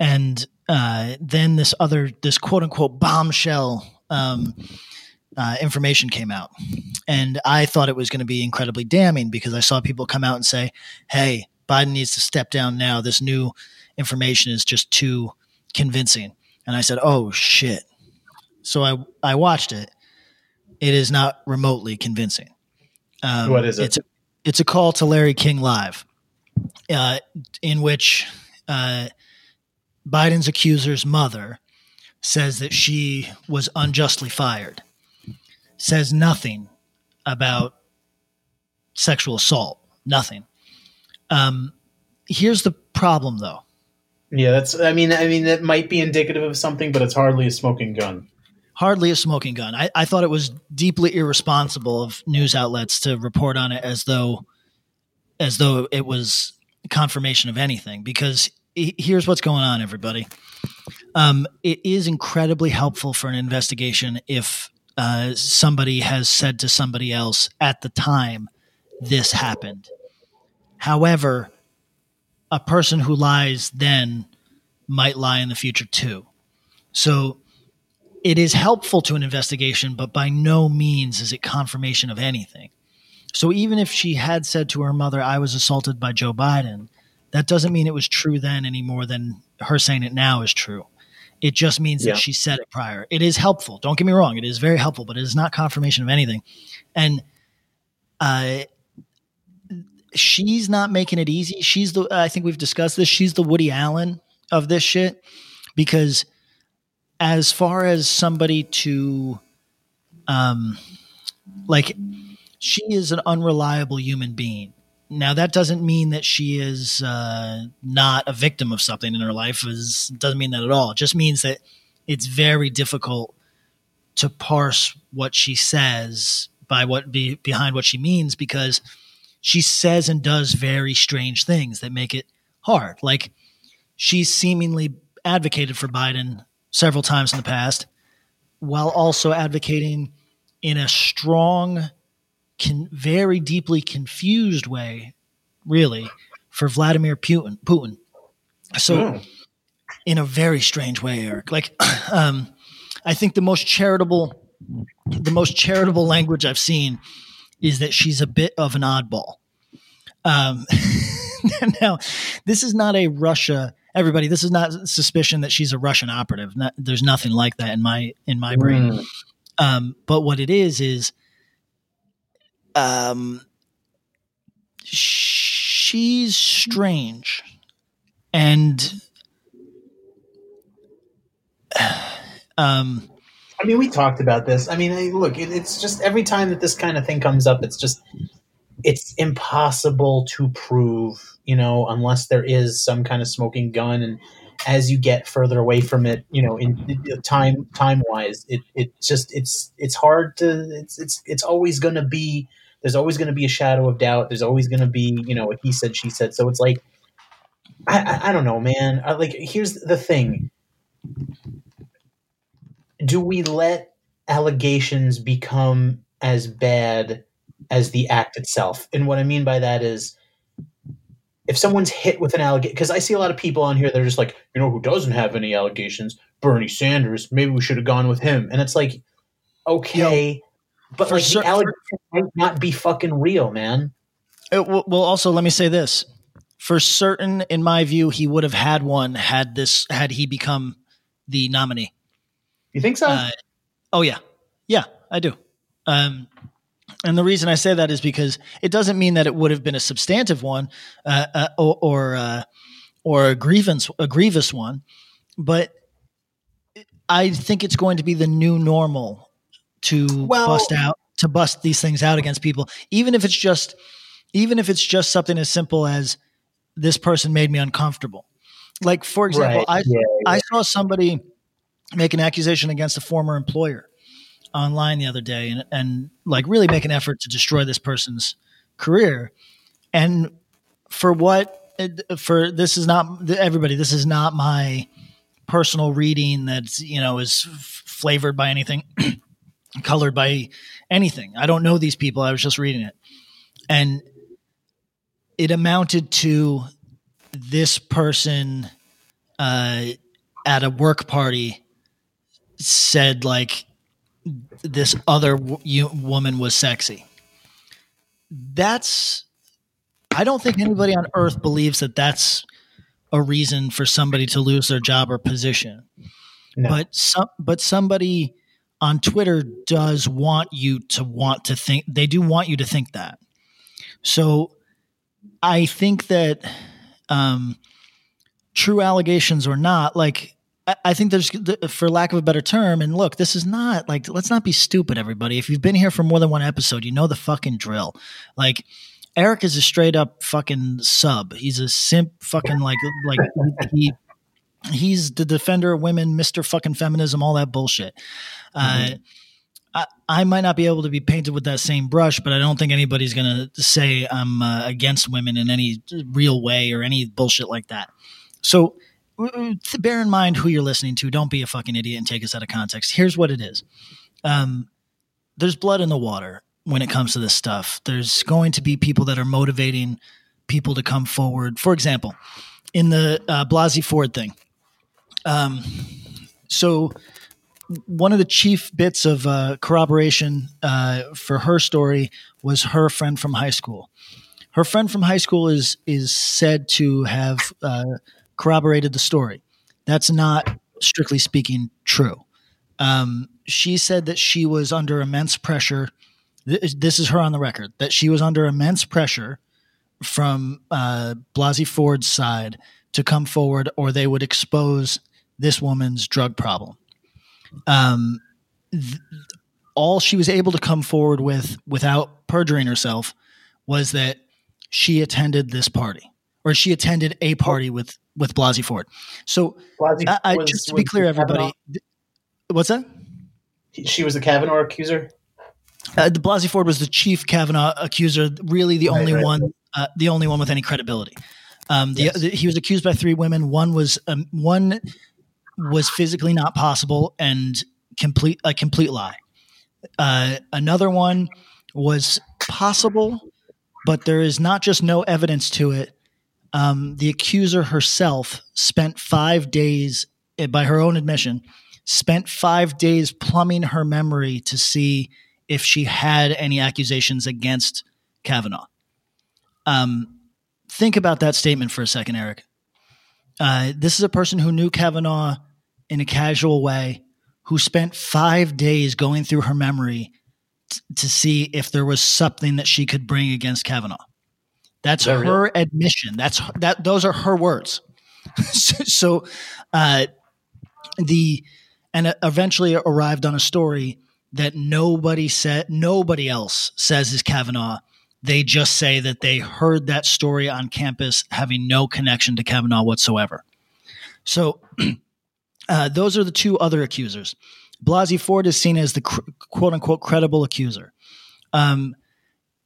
and uh, then this other this quote unquote bombshell um, uh, information came out, and I thought it was going to be incredibly damning because I saw people come out and say, "Hey, Biden needs to step down now. This new information is just too convincing." And I said, "Oh shit!" So I I watched it. It is not remotely convincing. Um, what is it? It's a, it's a call to Larry King live, uh, in which uh, Biden's accuser's mother says that she was unjustly fired, says nothing about sexual assault, nothing. Um, here's the problem, though. Yeah, that's. I mean, I mean that might be indicative of something, but it's hardly a smoking gun. Hardly a smoking gun. I, I thought it was deeply irresponsible of news outlets to report on it as though, as though it was confirmation of anything, because here's what's going on, everybody. um, it is incredibly helpful for an investigation if uh, somebody has said to somebody else at the time this happened. However, a person who lies then might lie in the future too. So it is helpful to an investigation, but by no means is it confirmation of anything. So even if she had said to her mother, I was assaulted by Joe Biden, that doesn't mean it was true then any more than her saying it now is true. It just means yeah. that she said it prior. It is helpful. Don't get me wrong. It is very helpful, but it is not confirmation of anything. And uh, she's not making it easy. She's the, I think we've discussed this. She's the Woody Allen of this shit because as far as somebody to, um, like, she is an unreliable human being. Now that doesn't mean that she is uh, not a victim of something in her life. Is doesn't mean that at all. It just means that it's very difficult to parse what she says by what be, behind what she means because she says and does very strange things that make it hard. Like she's seemingly advocated for Biden several times in the past while also advocating in a strong con- very deeply confused way, really, for Vladimir Putin. Putin. So, mm. in a very strange way, Eric. Like, [clears throat] um, I think the most charitable, the most charitable language I've seen is that she's a bit of an oddball. Um, [laughs] now, this is not a Russia. Everybody, this is not suspicion that she's a Russian operative. Not, there's nothing like that in my in my brain. Mm. Um, but what it is is um, she's strange and [sighs] um I mean, we talked about this. I mean, look, it, it's just every time that this kind of thing comes up, it's just it's impossible to prove, you know, unless there is some kind of smoking gun. And as you get further away from it, you know, in, in time time wise, it it just it's it's hard to it's it's it's always going to be there's always going to be a shadow of doubt. There's always going to be, you know, he said, she said. So it's like, I, I, I don't know, man. I, like, here's the thing: Do we let allegations become as bad as the act itself? And what I mean by that is, if someone's hit with an allegation, because I see a lot of people on here that are just like, you know, who doesn't have any allegations? Bernie Sanders. Maybe we should have gone with him. And it's like, okay, but For like the allegation might not be fucking real, man. It, well, also let me say this: for certain, in my view, he would have had one had this had he become the nominee. You think so? Uh, oh yeah, yeah, I do. Um, and the reason I say that is because it doesn't mean that it would have been a substantive one uh, uh, or or, uh, or a grievance a grievous one, but I think it's going to be the new normal to well, bust out to bust these things out against people, even if it's just even if it's just something as simple as this person made me uncomfortable. Like for example, right. I yeah, yeah. I saw somebody make an accusation against a former employer online the other day and, and like really make an effort to destroy this person's career. And for what for this is not everybody this is not my personal reading that's you know is flavored by anything [clears throat] colored by anything. I don't know these people. I was just reading it. And it amounted to this person uh, at a work party said, like, this other w- woman was sexy. That's, I don't think anybody on earth believes that that's a reason for somebody to lose their job or position. No. But some, but somebody on Twitter does want you to want to think they do want you to think that. So I think that um, true allegations or not, like I think there's, for lack of a better term, and look, this is not like, let's not be stupid, everybody. If you've been here for more than one episode, you know the fucking drill. Like, Eric is a straight up fucking sub. He's a simp fucking like, like he, he's the defender of women, Mr. fucking feminism, all that bullshit. Mm-hmm. Uh, I, I, might not be able to be painted with that same brush, but I don't think anybody's going to say I'm uh, against women in any real way or any bullshit like that. So bear in mind who you're listening to. Don't be a fucking idiot and take us out of context. Here's what it is. Um, there's blood in the water when it comes to this stuff. There's going to be people that are motivating people to come forward. For example, in the uh, Blasey Ford thing. Um, so one of the chief bits of uh, corroboration uh, for her story was her friend from high school. Her friend from high school is is said to have uh, corroborated the story. That's not strictly speaking true. Um, she said that she was under immense pressure. This is her on the record that she was under immense pressure from uh, Blasey Ford's side to come forward, or they would expose this woman's drug problem. Um, th- all she was able to come forward with without perjuring herself was that she attended this party or she attended a party with with Blasey Ford. So, Blasey I, I, was, just to be clear, everybody, th- what's that? She was the Kavanaugh accuser. Uh, the Blasey Ford was the chief Kavanaugh accuser, really the right, only right. one, uh, the only one with any credibility. Um, the, yes. the, he was accused by three women. One was um, one was physically not possible and complete a complete lie. Uh, another one was possible, but there is not just no evidence to it. Um, the accuser herself spent five days, eh, by her own admission, spent five days plumbing her memory to see if she had any accusations against Kavanaugh. Um, think about that statement for a second, Eric. Uh, this is a person who knew Kavanaugh in a casual way who spent five days going through her memory t- to see if there was something that she could bring against Kavanaugh. That's that her admission. That's that. Those are her words. [laughs] so, so uh, the and eventually arrived on a story that nobody said, nobody else says is Kavanaugh. They just say that they heard that story on campus, having no connection to Kavanaugh whatsoever. So [clears throat] Uh, those are the two other accusers. Blasey Ford is seen as the cr- quote unquote credible accuser. Um,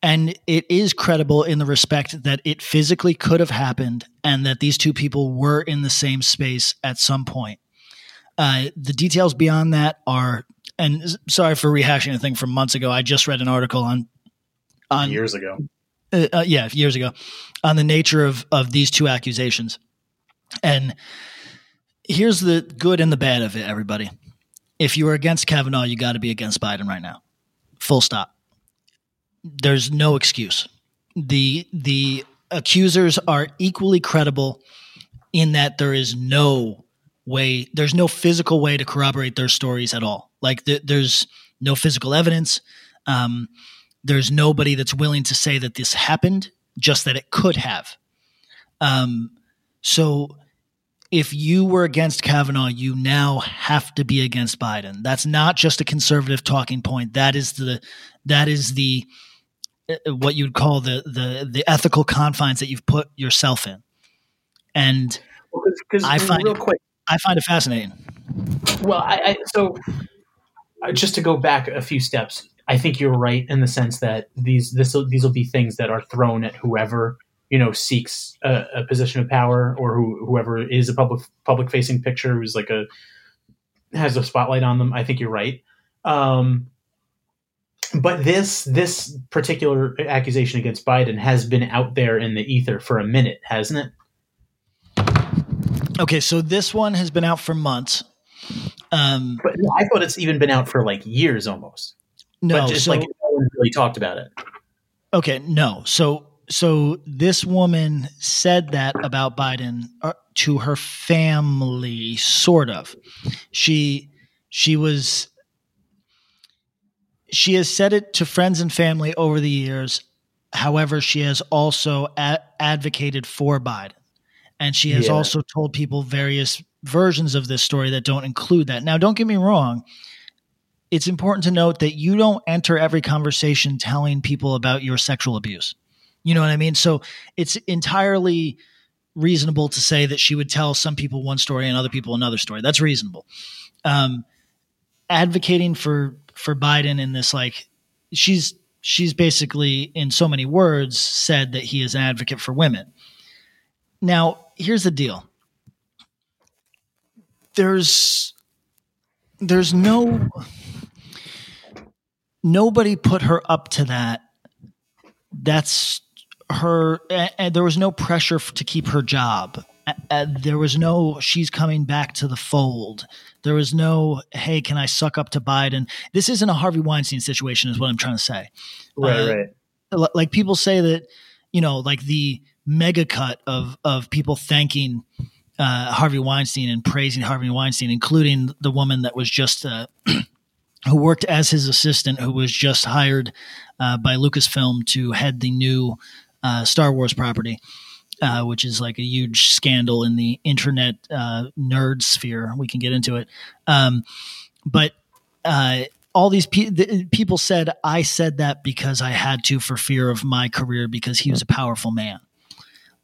and it is credible in the respect that it physically could have happened and that these two people were in the same space at some point. Uh, the details beyond that are, and sorry for rehashing a thing from months ago. I just read an article on, on years ago. Uh, uh, yeah, years ago, on the nature of of these two accusations, and here's the good and the bad of it, everybody. If you are against Kavanaugh, you got to be against Biden right now. Full stop. There's no excuse. The the accusers are equally credible in that there is no way there's no physical way to corroborate their stories at all. Like th- there's no physical evidence. Um, there's nobody that's willing to say that this happened, just that it could have. Um, so if you were against Kavanaugh, you now have to be against Biden. That's not just a conservative talking point. That is the that is the uh, what you'd call the the the ethical confines that you've put yourself in. And well, cause, cause I find real it, quick, I find it fascinating. Well, I, I so uh, just to go back a few steps, I think you're right in the sense that these this these will be things that are thrown at whoever you know seeks a, a position of power or who, whoever is a public public facing picture who's like a has a spotlight on them. I think you're right. Um, but this this particular accusation against Biden has been out there in the ether for a minute, hasn't it? Okay, so this one has been out for months. Um, but I thought it's even been out for like years almost. No, but just so, like no one really talked about it. Okay, no. So so this woman said that about Biden uh, to her family, sort of. She she was she has said it to friends and family over the years. However, she has also a- advocated for Biden, and she has yeah. also told people various versions of this story that don't include that. Now, don't get me wrong. It's important to note that you don't enter every conversation telling people about your sexual abuse you know what I mean? So it's entirely reasonable to say that she would tell some people one story and other people another story. That's reasonable. Um, advocating for for Biden in this, like she's she's basically in so many words said that he is an advocate for women. Now, here's the deal. there's there's no nobody put her up to that. That's her, and there was no pressure to keep her job. there was no she's coming back to the fold. There was no hey, can I suck up to Biden? This isn't a Harvey Weinstein situation, is what I'm trying to say. Right, uh, right. Like people say that, you know, like the mega cut of of people thanking uh, Harvey Weinstein and praising Harvey Weinstein, including the woman that was just uh, [clears throat] who worked as his assistant, who was just hired uh, by Lucasfilm to head the new uh, Star Wars property, uh, which is like a huge scandal in the internet uh, nerd sphere. We can get into it, um, but uh, all these pe- the, people said I said that because I had to for fear of my career because he was a powerful man.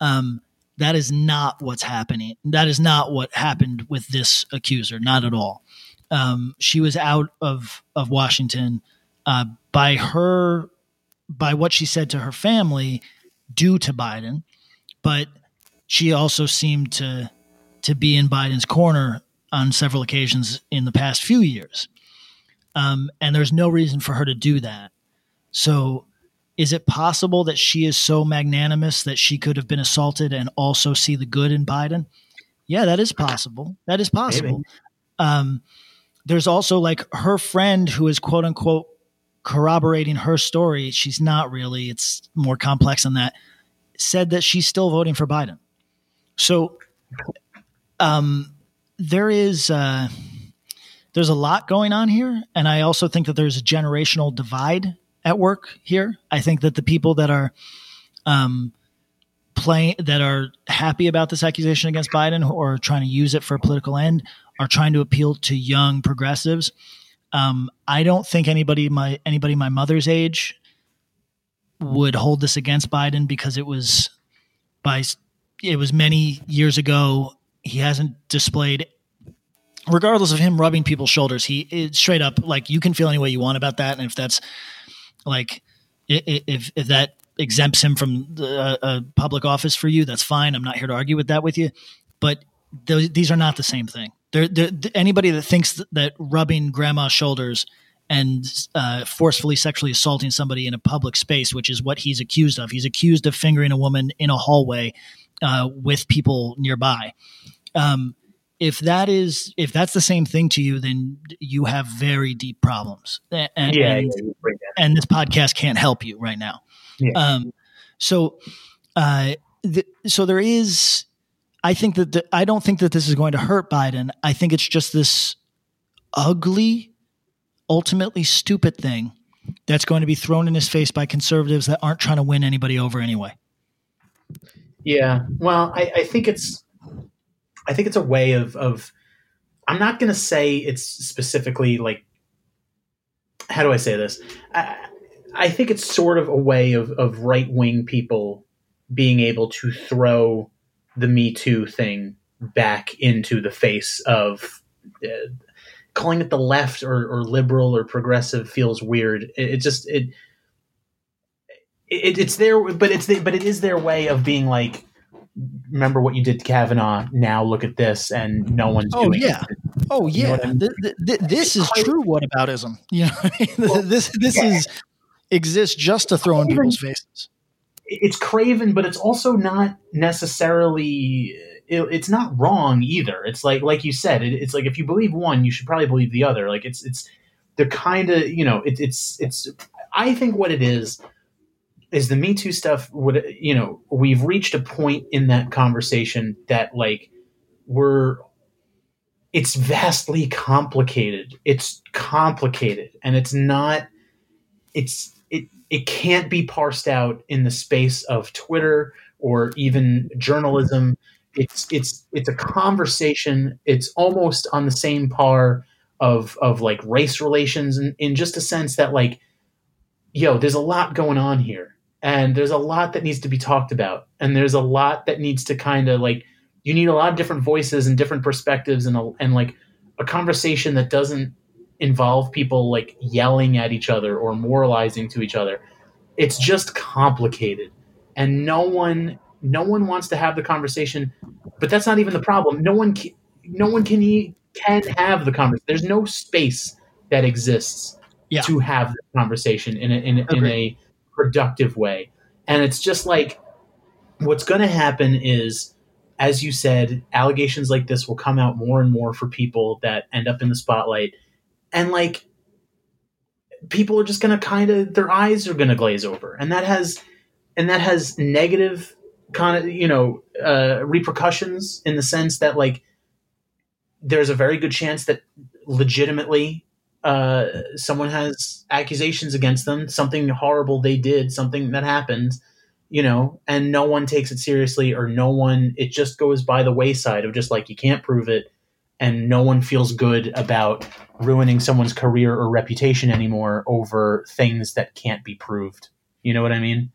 Um, that is not what's happening. That is not what happened with this accuser. Not at all um, she was out of of Washington uh, by her by what she said to her family due to Biden, but she also seemed to to be in Biden's corner on several occasions in the past few years. Um, and there's no reason for her to do that. So, is it possible that she is so magnanimous that she could have been assaulted and also see the good in Biden? Yeah, that is possible. That is possible. Um, there's also like her friend who is quote unquote corroborating her story. She's not really, it's more complex than that. Said that she's still voting for Biden. So um, there is uh, there's a lot going on here, and I also think that there's a generational divide at work here. I think that the people that are um, playing that are happy about this accusation against Biden or trying to use it for a political end are trying to appeal to young progressives. Um, I don't think anybody my anybody my mother's age would hold this against Biden because it was by it was many years ago. He hasn't displayed, regardless of him rubbing people's shoulders. He straight up like you can feel any way you want about that, and if that's like if if that exempts him from the, a public office for you, that's fine. I'm not here to argue with that with you, but th- these are not the same thing. They're, they're, anybody that thinks that rubbing grandma's shoulders and uh, forcefully sexually assaulting somebody in a public space, which is what he's accused of. He's accused of fingering a woman in a hallway uh, with people nearby. Um, if that is if that's the same thing to you, then you have very deep problems. And, yeah, and, yeah, and this podcast can't help you right now. Yeah. Um, so, uh, the, so there is I think that the, I don't think that this is going to hurt Biden. I think it's just this ugly, ultimately stupid thing that's going to be thrown in his face by conservatives that aren't trying to win anybody over anyway. Yeah, well, I, I think it's I think it's a way of of I'm not going to say it's specifically like how do I say this? I, I think it's sort of a way of of right wing people being able to throw the Me Too thing back into the face of uh, calling it the left or, or liberal or progressive feels weird. It, it just it, it it's their but it's the, but it is their way of being like remember what you did to Kavanaugh. Now look at this, and no one's. Oh doing yeah, it. oh yeah. You know I mean? th- th- this is true whataboutism. [laughs] You know, well, [laughs] this this yeah. is exists just to throw in people's faces it's craven, but it's also not necessarily. It, it's not wrong either. It's like like you said. It, it's like if you believe one, you should probably believe the other. Like it's it's they're kind of you know it, it's it's. I think what it is is the Me Too stuff. Would you know we've reached a point in that conversation that like we're it's vastly complicated. It's complicated, and it's not. It's it can't be parsed out in the space of Twitter or even journalism. It's it's it's a conversation. It's almost on the same par of of like race relations in, in just a sense that like yo, there's a lot going on here. And there's a lot that needs to be talked about. And there's a lot that needs to kind of like you need a lot of different voices and different perspectives and a, and like a conversation that doesn't involve people like yelling at each other or moralizing to each other. It's just complicated, and no one no one wants to have the conversation. But that's not even the problem. No one can, no one can can have the conversation. There's no space that exists Yeah. to have the conversation in a, in, in a productive way. And it's just like what's going to happen is, as you said, allegations like this will come out more and more for people that end up in the spotlight. And like, people are just going to kind of, their eyes are going to glaze over. And that has, and that has negative kind of, you know, uh, repercussions in the sense that like, there's a very good chance that legitimately uh, someone has accusations against them, something horrible they did, something that happened, you know, and no one takes it seriously or no one, it just goes by the wayside of just like, you can't prove it. And no one feels good about ruining someone's career or reputation anymore over things that can't be proved. You know what I mean?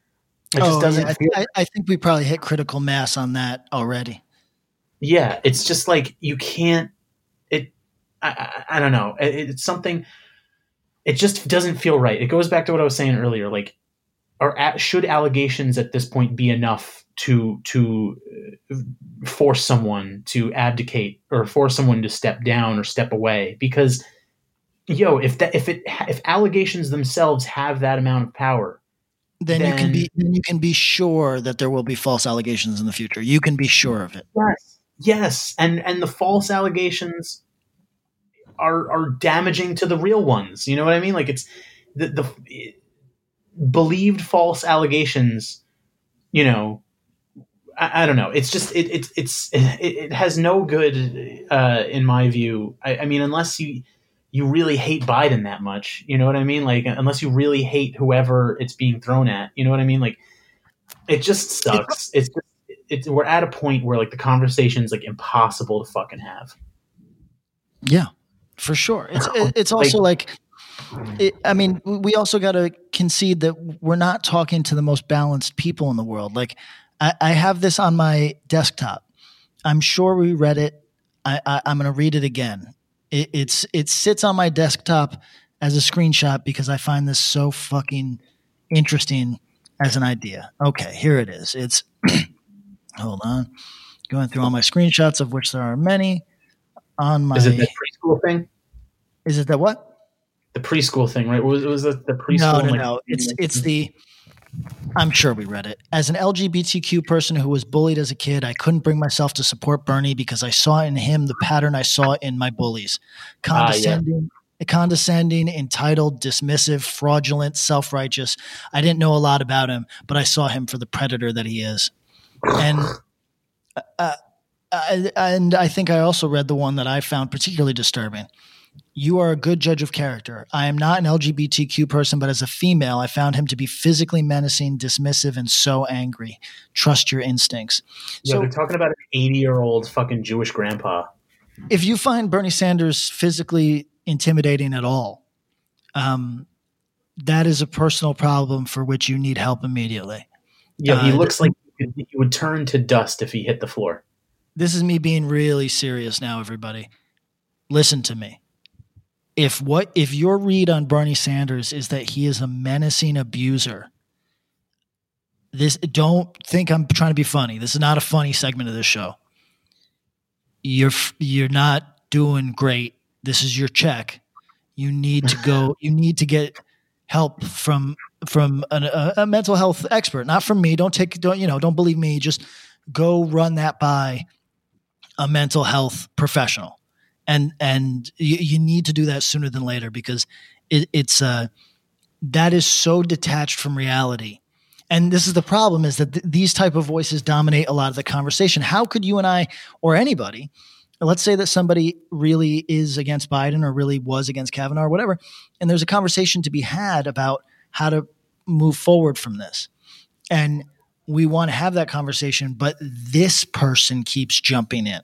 It oh, just doesn't yeah, I, feel I, I think we probably hit critical mass on that already. yeah it's just like you can't it i, I, I don't know it, it's something it just doesn't feel right it goes back to what i was saying earlier like are should allegations at this point be enough to to uh, force someone to abdicate or force someone to step down or step away because yo if that if it if allegations themselves have that amount of power Then, you can be then you can be sure that there will be false allegations in the future. You can be sure of it. Yes, yes, and and the false allegations are are damaging to the real ones. You know what I mean? Like it's the the believed false allegations. You know, I, I don't know. It's just it it it's it, it has no good uh, in my view. I, I mean, unless you you really hate Biden that much, you know what I mean? Like unless you really hate whoever it's being thrown at, you know what I mean? Like it just sucks. It's just it's we're at a point where like the conversation's like impossible to fucking have. Yeah, for sure. It's it's also like, it, I mean, we also got to concede that we're not talking to the most balanced people in the world. Like, I, I have this on my desktop. I'm sure we read it. I, I, I'm going to read it again. It, it's it sits on my desktop as a screenshot because I find this so fucking interesting as an idea. Okay, here it is. It's [clears throat] hold on, going through all my screenshots of which there are many on my. Is it the preschool thing? Is it the what? The preschool thing, right? Was was the, the No, preschool? no, like- no. It's it's the. I'm sure we read it. As an LGBTQ person who was bullied as a kid, I couldn't bring myself to support Bernie because I saw in him the pattern I saw in my bullies: Ah, yeah. condescending, condescending, entitled, dismissive, fraudulent, self-righteous. I didn't know a lot about him, but I saw him for the predator that he is. And uh, I, and I think I also read the one that I found particularly disturbing. You are a good judge of character. I am not an LGBTQ person, but as a female, I found him to be physically menacing, dismissive, and so angry. Trust your instincts. Yeah, So- they're talking about an eighty-year-old fucking Jewish grandpa. if you find Bernie Sanders physically intimidating at all, um, that is a personal problem for which you need help immediately. Yeah, he Uh, looks like he would turn to dust if he hit the floor. This is me being really serious now, everybody. Listen to me. If what if your read on Bernie Sanders is that he is a menacing abuser, this don't think I'm trying to be funny. This is not a funny segment of this show. You're you're not doing great. This is your check. You need to go. [laughs] You need to get help from from an, a, a mental health expert, not from me. Don't take don't you know? Don't believe me. Just go run that by a mental health professional and and you, you need to do that sooner than later because it, it's uh that is so detached from reality. And this is the problem is that th- these type of voices dominate a lot of the conversation. How could you and i or anybody let's say that somebody really is against biden or really was against kavanaugh or whatever and there's a conversation to be had about how to move forward from this. And we want to have that conversation but this person keeps jumping in.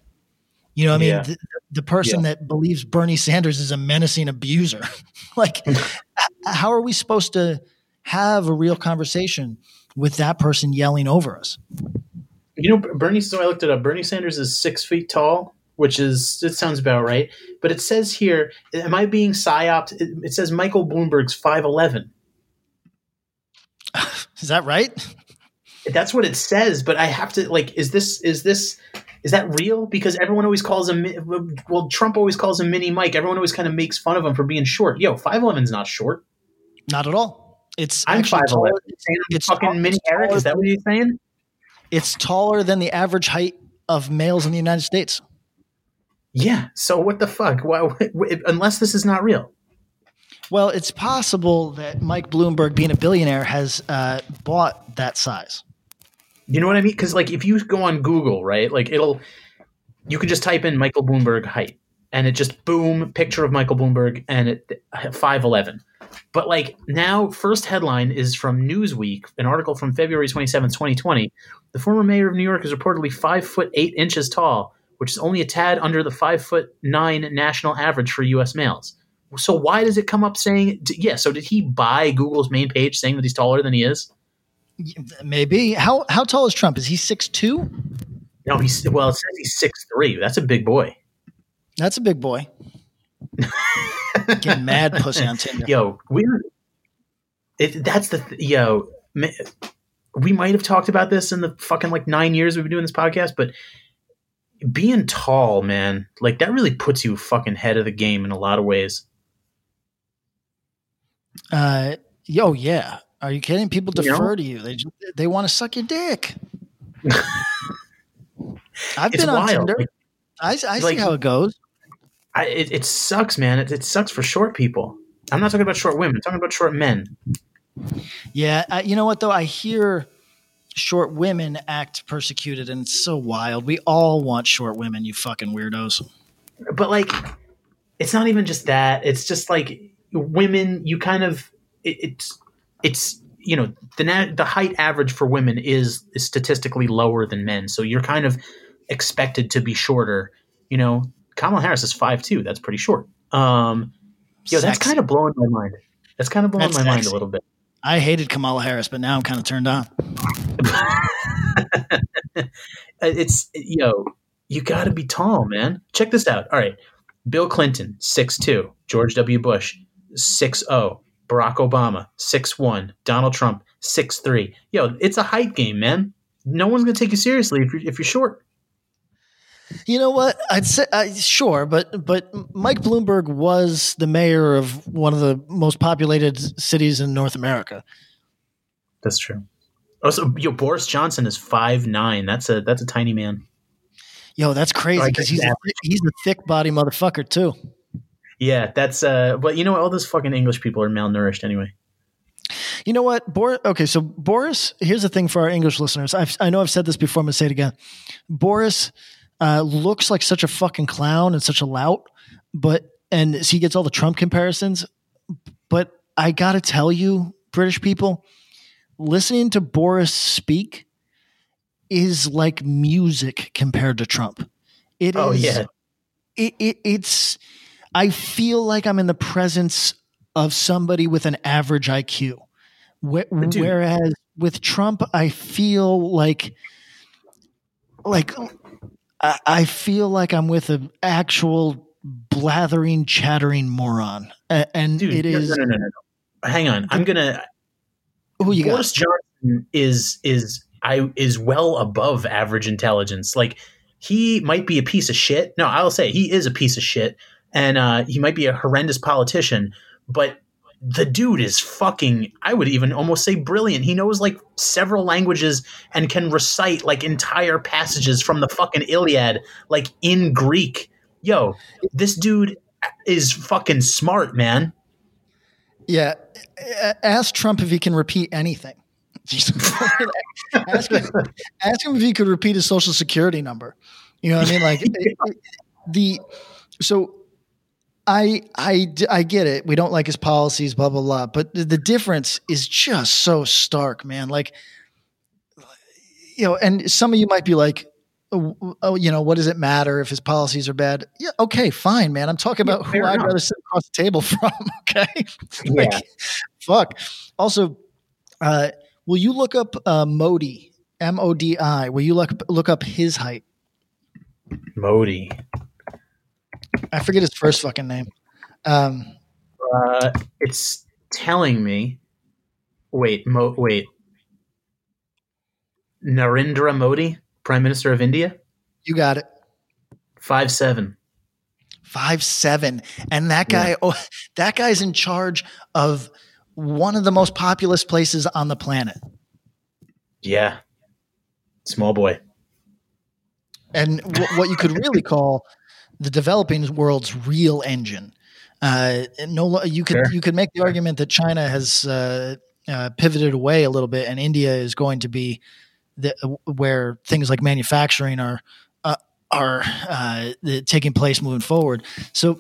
You know what i mean? The, the person that believes bernie sanders is a menacing abuser [laughs] like [laughs] how are we supposed to have a real conversation with that person yelling over us You know, Bernie. So I looked it up. Bernie Sanders is six feet tall, which is it sounds about right. But it says here, am I being psyoped? It, it says Michael Bloomberg's five eleven. [laughs] is that right That's what it says. But I have to like, is this is this is that real? Because everyone always calls him. Well, Trump always calls him Mini Mike. Everyone always kind of makes fun of him for being short. Yo, five eleven's not short. Not at all. It's I'm five eleven. taller- It's fucking Mini Eric. Is that what you're saying? It's taller than the average height of males in the United States. Yeah. So what the fuck? Why, [laughs] unless this is not real. Well, it's possible that Mike Bloomberg, being a billionaire, has uh, bought that size. You know what I mean? Because like if you go on Google, right, like it'll you can just type in Michael Bloomberg height, and it just boom picture of Michael Bloomberg, and it five eleven. But like now, first headline is from Newsweek, an article from February twenty seventh, twenty twenty. The former mayor of New York is reportedly five foot eight inches tall, which is only a tad under the five foot nine national average for U.S. males. So why does it come up saying? Yeah. So did he buy Google's main page saying that he's taller than he is? Maybe. How how tall is Trump? Is he six two? No, he's well. It says he's six three. That's a big boy. That's a big boy. [laughs] Getting mad pussy on Tinder. Yo, we. It, that's the th- yo. We might have talked about this in the fucking like nine years we've been doing this podcast, but being tall, man, like that really puts you fucking head of the game in a lot of ways. Uh, yo, yeah. Are you kidding? People You know? defer to you. They just, they want to suck your dick. [laughs] I've It's been on wild. Tinder. Like- I, I see how it goes. I, it, it sucks, man. It, it sucks for short people. I'm not talking about short women. I'm talking about short men. Yeah, I, you know what though? I hear short women act persecuted, and it's so wild. We all want short women. You fucking weirdos. but like it's not even just that it's just like women you kind of it, it's it's you know the na- the height average for women is, is statistically lower than men so you're kind of expected to be shorter you know Kamala Harris is 5'2 that's pretty short um yo that's kind of blowing my mind that's kind of blowing That's my mind a little bit I hated Kamala Harris, but now I'm kind of turned on. [laughs] it's yo, you got to be tall, man. Check this out. All right, Bill Clinton, six two. George W. Bush, six zero. Barack Obama, six one. Donald Trump, six three. Yo, it's a height game, man. No one's gonna take you seriously if you're if you're short. You know what? I'd say uh, sure, but but Mike Bloomberg was the mayor of one of the most populated cities in North America. That's true. Also, yo, Boris Johnson is five nine. That's a that's a tiny man. Yo, that's crazy because he's a, he's a thick body motherfucker too. Yeah, that's uh. But you know what? All those fucking English people are malnourished anyway. You know what, Boris? Okay, so Boris. Here's the thing for our English listeners. I've, I know I've said this before. I'm gonna say it again. Boris uh, looks like such a fucking clown and such a lout, but and he gets all the Trump comparisons. But I gotta tell you, British people, listening to Boris speak is like music compared to Trump. It is. Oh, yeah. It, it it's. I feel like I'm in the presence of somebody with an average IQ. Wh- whereas with Trump, I feel like like I, I feel like I'm with an actual blathering, chattering moron, A- and Dude, it no, is no, no, no, no. Hang on, I'm gonna. who you got. Boris Johnson is is I is well above average intelligence. Like he might be a piece of shit. No, I'll say he is a piece of shit, and uh, he might be a horrendous politician. But the dude is fucking. I would even almost say brilliant. He knows like several languages and can recite like entire passages from the fucking Iliad like in Greek. Yo, this dude is fucking smart, man. Yeah, ask Trump if he can repeat anything. [laughs] ask, him, ask him if he could repeat his social security number. You know what I mean? Like [laughs] the so I I d- I get it. We don't like his policies, blah blah blah. But the, the difference is just so stark, man. Like you know, and some of you might be like, oh, oh, you know, what does it matter if his policies are bad? Yeah, okay, fine, man. I'm talking about who I'd enough. rather sit across the table [laughs] from. Okay, [laughs] Yeah. fuck. Also, uh, will you look up uh, Modi? M O D I. Will you look look up his height? Modi. I forget his first fucking name. Um, Uh, it's telling me. Wait, Mo, wait. Narendra Modi, Prime Minister of India. You got it. Five seven. Five seven, and that guy, yeah. oh, that guy's in charge of one of the most populous places on the planet. Yeah, small boy. And w- what you could really call the developing world's real engine. Uh, no, you could sure. you could make the argument that China has uh, uh, pivoted away a little bit, and India is going to be the, where things like manufacturing are uh, are uh, taking place moving forward. So,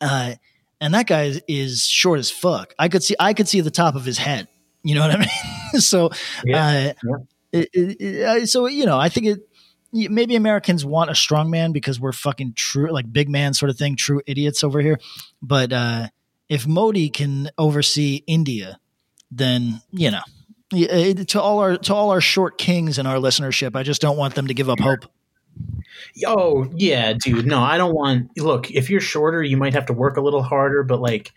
uh, and that guy is short as fuck. I could see I could see the top of his head. You know what I mean? [laughs] so, yeah. yeah. It, it, it, so you know, I think it maybe Americans want a strong man because we're fucking true, like big man sort of thing, true idiots over here. But uh, if Modi can oversee India, then you know, to all our to all our short kings in our listenership, I just don't want them to give up hope. Oh yeah, dude. No, I don't want. Look, if you're shorter, you might have to work a little harder, but like,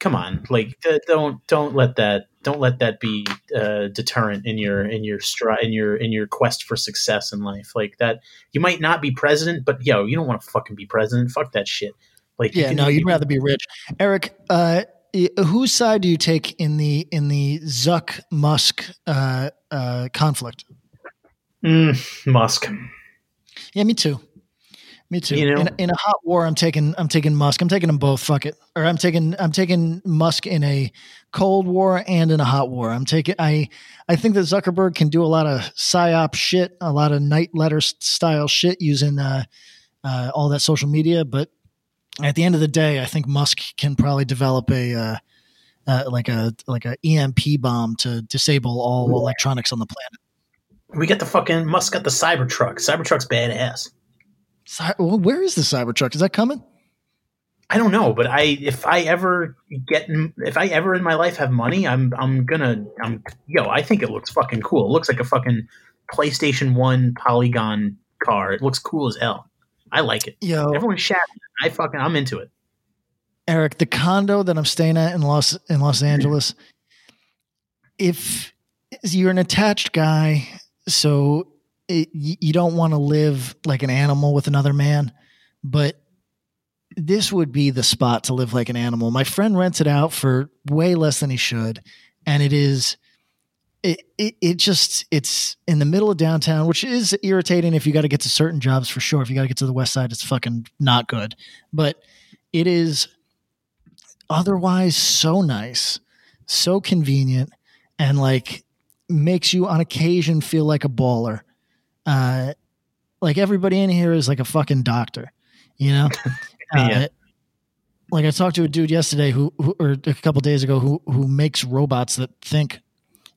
come on, like, don't don't let that don't let that be a deterrent in your in your stri- in your in your quest for success in life. Like that, you might not be president, but yo, you don't want to fucking be president. Fuck that shit. Like, yeah, you no, you'd rather be rich. Eric, uh, whose side do you take in the in the Zuck Musk uh, uh, conflict? Mm, Musk. Yeah, me too. Me too. You know? in, in, a hot war, I'm taking I'm taking Musk. I'm taking them both. Fuck it. Or I'm taking I'm taking Musk in a cold war and in a hot war. I'm taking I I think that Zuckerberg can do a lot of psyop shit, a lot of night letter style shit using uh, uh, all that social media. But at the end of the day, I think Musk can probably develop a uh, uh like a like a EMP bomb to disable all electronics on the planet. We get the fucking Musk got the Cybertruck. Cybertruck's badass. Where is the Cybertruck? Is that coming? I don't know, but I if I ever get if I ever in my life have money, I'm I'm gonna I'm yo. I think it looks fucking cool. It looks like a fucking PlayStation One polygon car. It looks cool as hell. I like it. Yo, everyone's shouting. I fucking I'm into it. Eric, the condo that I'm staying at in Los in Los Angeles, if you're an attached guy, so it, you don't want to live like an animal with another man, but this would be the spot to live like an animal. My friend rents it out for way less than he should, and it is it, it, it just it's in the middle of downtown, which is irritating if you got to get to certain jobs for sure. If you got to get to the west side, it's fucking not good. But it is otherwise so nice, so convenient, and like makes you on occasion feel like a baller. Uh, like everybody in here is like a fucking doctor, you know. [laughs] yeah. Uh, like I talked to a dude yesterday who, who, or a couple days ago, who who makes robots that think.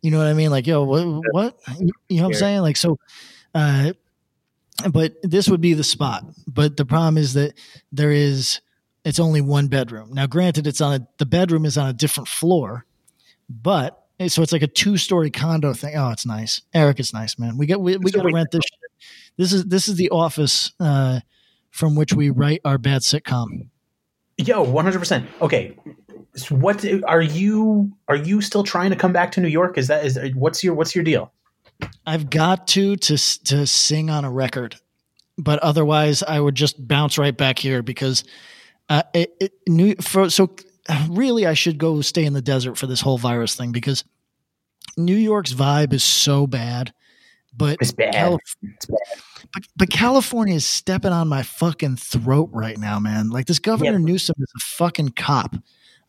You know what I mean? Like, yo, what? what? You know what I'm saying? Like, so. Uh, but this would be the spot. But the problem is that there is it's only one bedroom. Now, granted, it's on a the bedroom is on a different floor, but so it's like a two story condo thing. Oh, it's nice, Eric. It's nice, man. We get we, we got to rent this. Shit. This is this is the office uh, from which we write our bad sitcom. Yo, one hundred percent. Okay, so what are you? Are you still trying to come back to New York? Is that is what's your what's your deal? I've got to to to sing on a record, but otherwise I would just bounce right back here because uh, it, it new for so really I should go stay in the desert for this whole virus thing because New York's vibe is so bad. But it's bad. Calif- it's bad. But, but California is stepping on my fucking throat right now, man. Like this Governor Newsom is a fucking cop.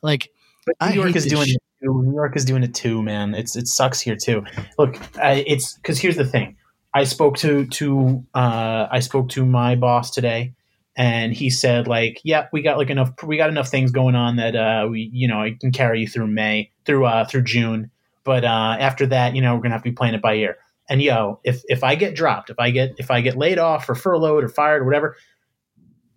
Like but New York is doing it too. New York is doing it too, man. It's it sucks here too. Look, I, it's because here's the thing. I spoke to to uh, I spoke to my boss today, and he said like, yeah, we got like enough we got enough things going on that uh, we you know I can carry you through May through uh, through June, but uh, after that, you know, we're gonna have to be playing it by ear. And yo, if if I get dropped, if I get if I get laid off or furloughed or fired or whatever,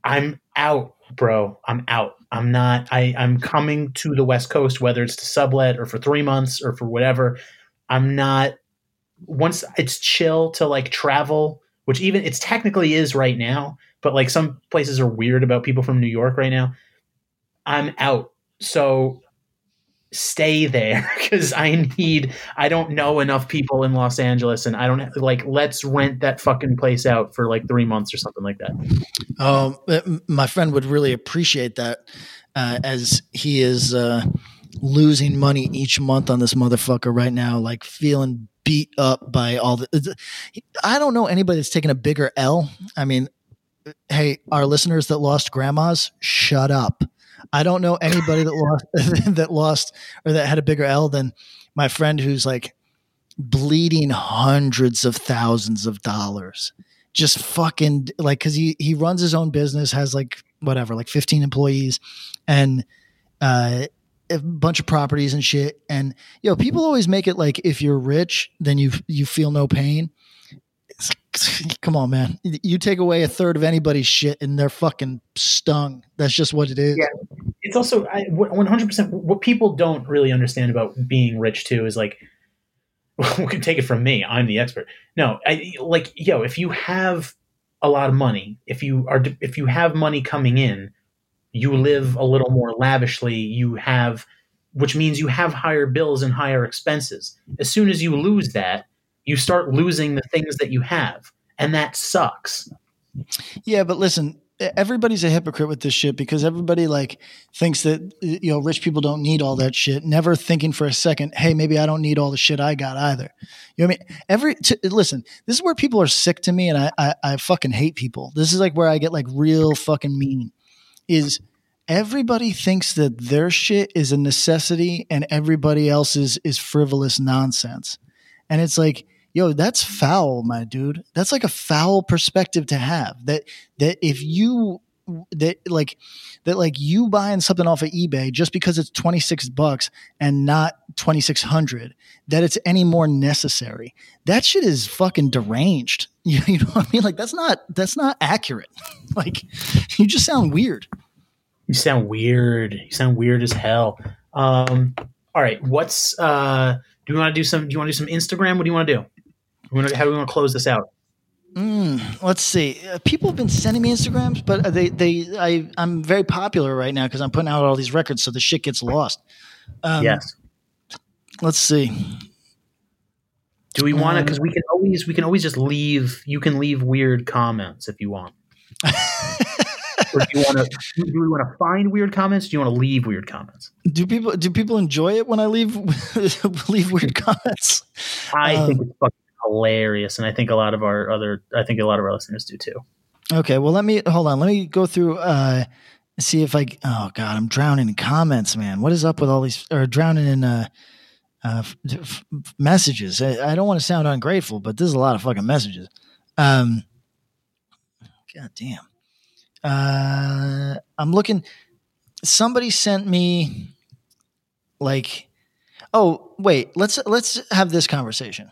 I'm out, bro. I'm out. I'm not. I I'm coming to the West Coast, whether it's to sublet or for three months or for whatever. I'm not. Once it's chill to like travel, which even it's technically is right now, but like some places are weird about people from New York right now. I'm out. So stay there [laughs] because I need I don't know enough people in Los Angeles and I don't like let's rent that fucking place out for like three months or something like that. Um, my friend would really appreciate that uh, as he is uh, losing money each month on this motherfucker right now, like feeling beat up by all the. I don't know anybody that's taken a bigger L. I mean, hey, our listeners that lost grandmas, shut up. I don't know anybody that lost [laughs] that lost or that had a bigger L than my friend who's like bleeding hundreds of thousands of dollars. Just fucking like cuz he he runs his own business, has like whatever, like 15 employees and uh a bunch of properties and shit and you know people always make it like if you're rich then you you feel no pain [laughs] come on, man. You take away a third of anybody's shit and they're fucking stung. That's just what it is. Yeah. It's also I, 100% what people don't really understand about being rich too is like, [laughs] we can take it from me. I'm the expert. No, I like, yo, if you have a lot of money, if you are, if you have money coming in, you live a little more lavishly. You have, which means you have higher bills and higher expenses. As soon as you lose that, you start losing the things that you have, and that sucks. Yeah, but listen, everybody's a hypocrite with this shit because everybody like thinks that you know rich people don't need all that shit never thinking for a second hey maybe i don't need all the shit i got either. You know what i mean? Every t- listen this is where people are sick to me and I, I i fucking hate people. This is like where i get like real fucking mean is everybody thinks that their shit is a necessity and everybody else's is frivolous nonsense. And it's like yo, that's foul, my dude. That's like a foul perspective to have. That that if you that like that like you buying something off of eBay just because it's 26 bucks and not 2600 that it's any more necessary. That shit is fucking deranged. You, [laughs] you know what I mean? Like that's not that's not accurate. [laughs] like you just sound weird. You sound weird. You sound weird as hell. Um all right, what's uh do you want to do some do you want to do some Instagram? What do you want to do? How do we want to close this out? Mm, let's see. Uh, people have been sending me Instagrams, but they they I I'm very popular right now because I'm putting out all these records, so the shit gets lost. Um, yes. Let's see. Do we want to? Because we can always we can always just leave. You can leave weird comments if you want. [laughs] or do you want to? Do we want to find weird comments? do you want to leave weird comments? Do people do people enjoy it when I leave [laughs] leave weird comments? I um, think it's fucking hilarious, and I think a lot of our other, I think a lot of our listeners do too. Okay, well, let me hold on. Let me go through. uh See if I. Oh God, I'm drowning in comments, man. What is up with all these? Or drowning in uh, uh f- f- messages. I, I don't want to sound ungrateful, but this is a lot of fucking messages. Um, God damn. Uh, I'm looking. Somebody sent me like, oh wait, let's let's have this conversation.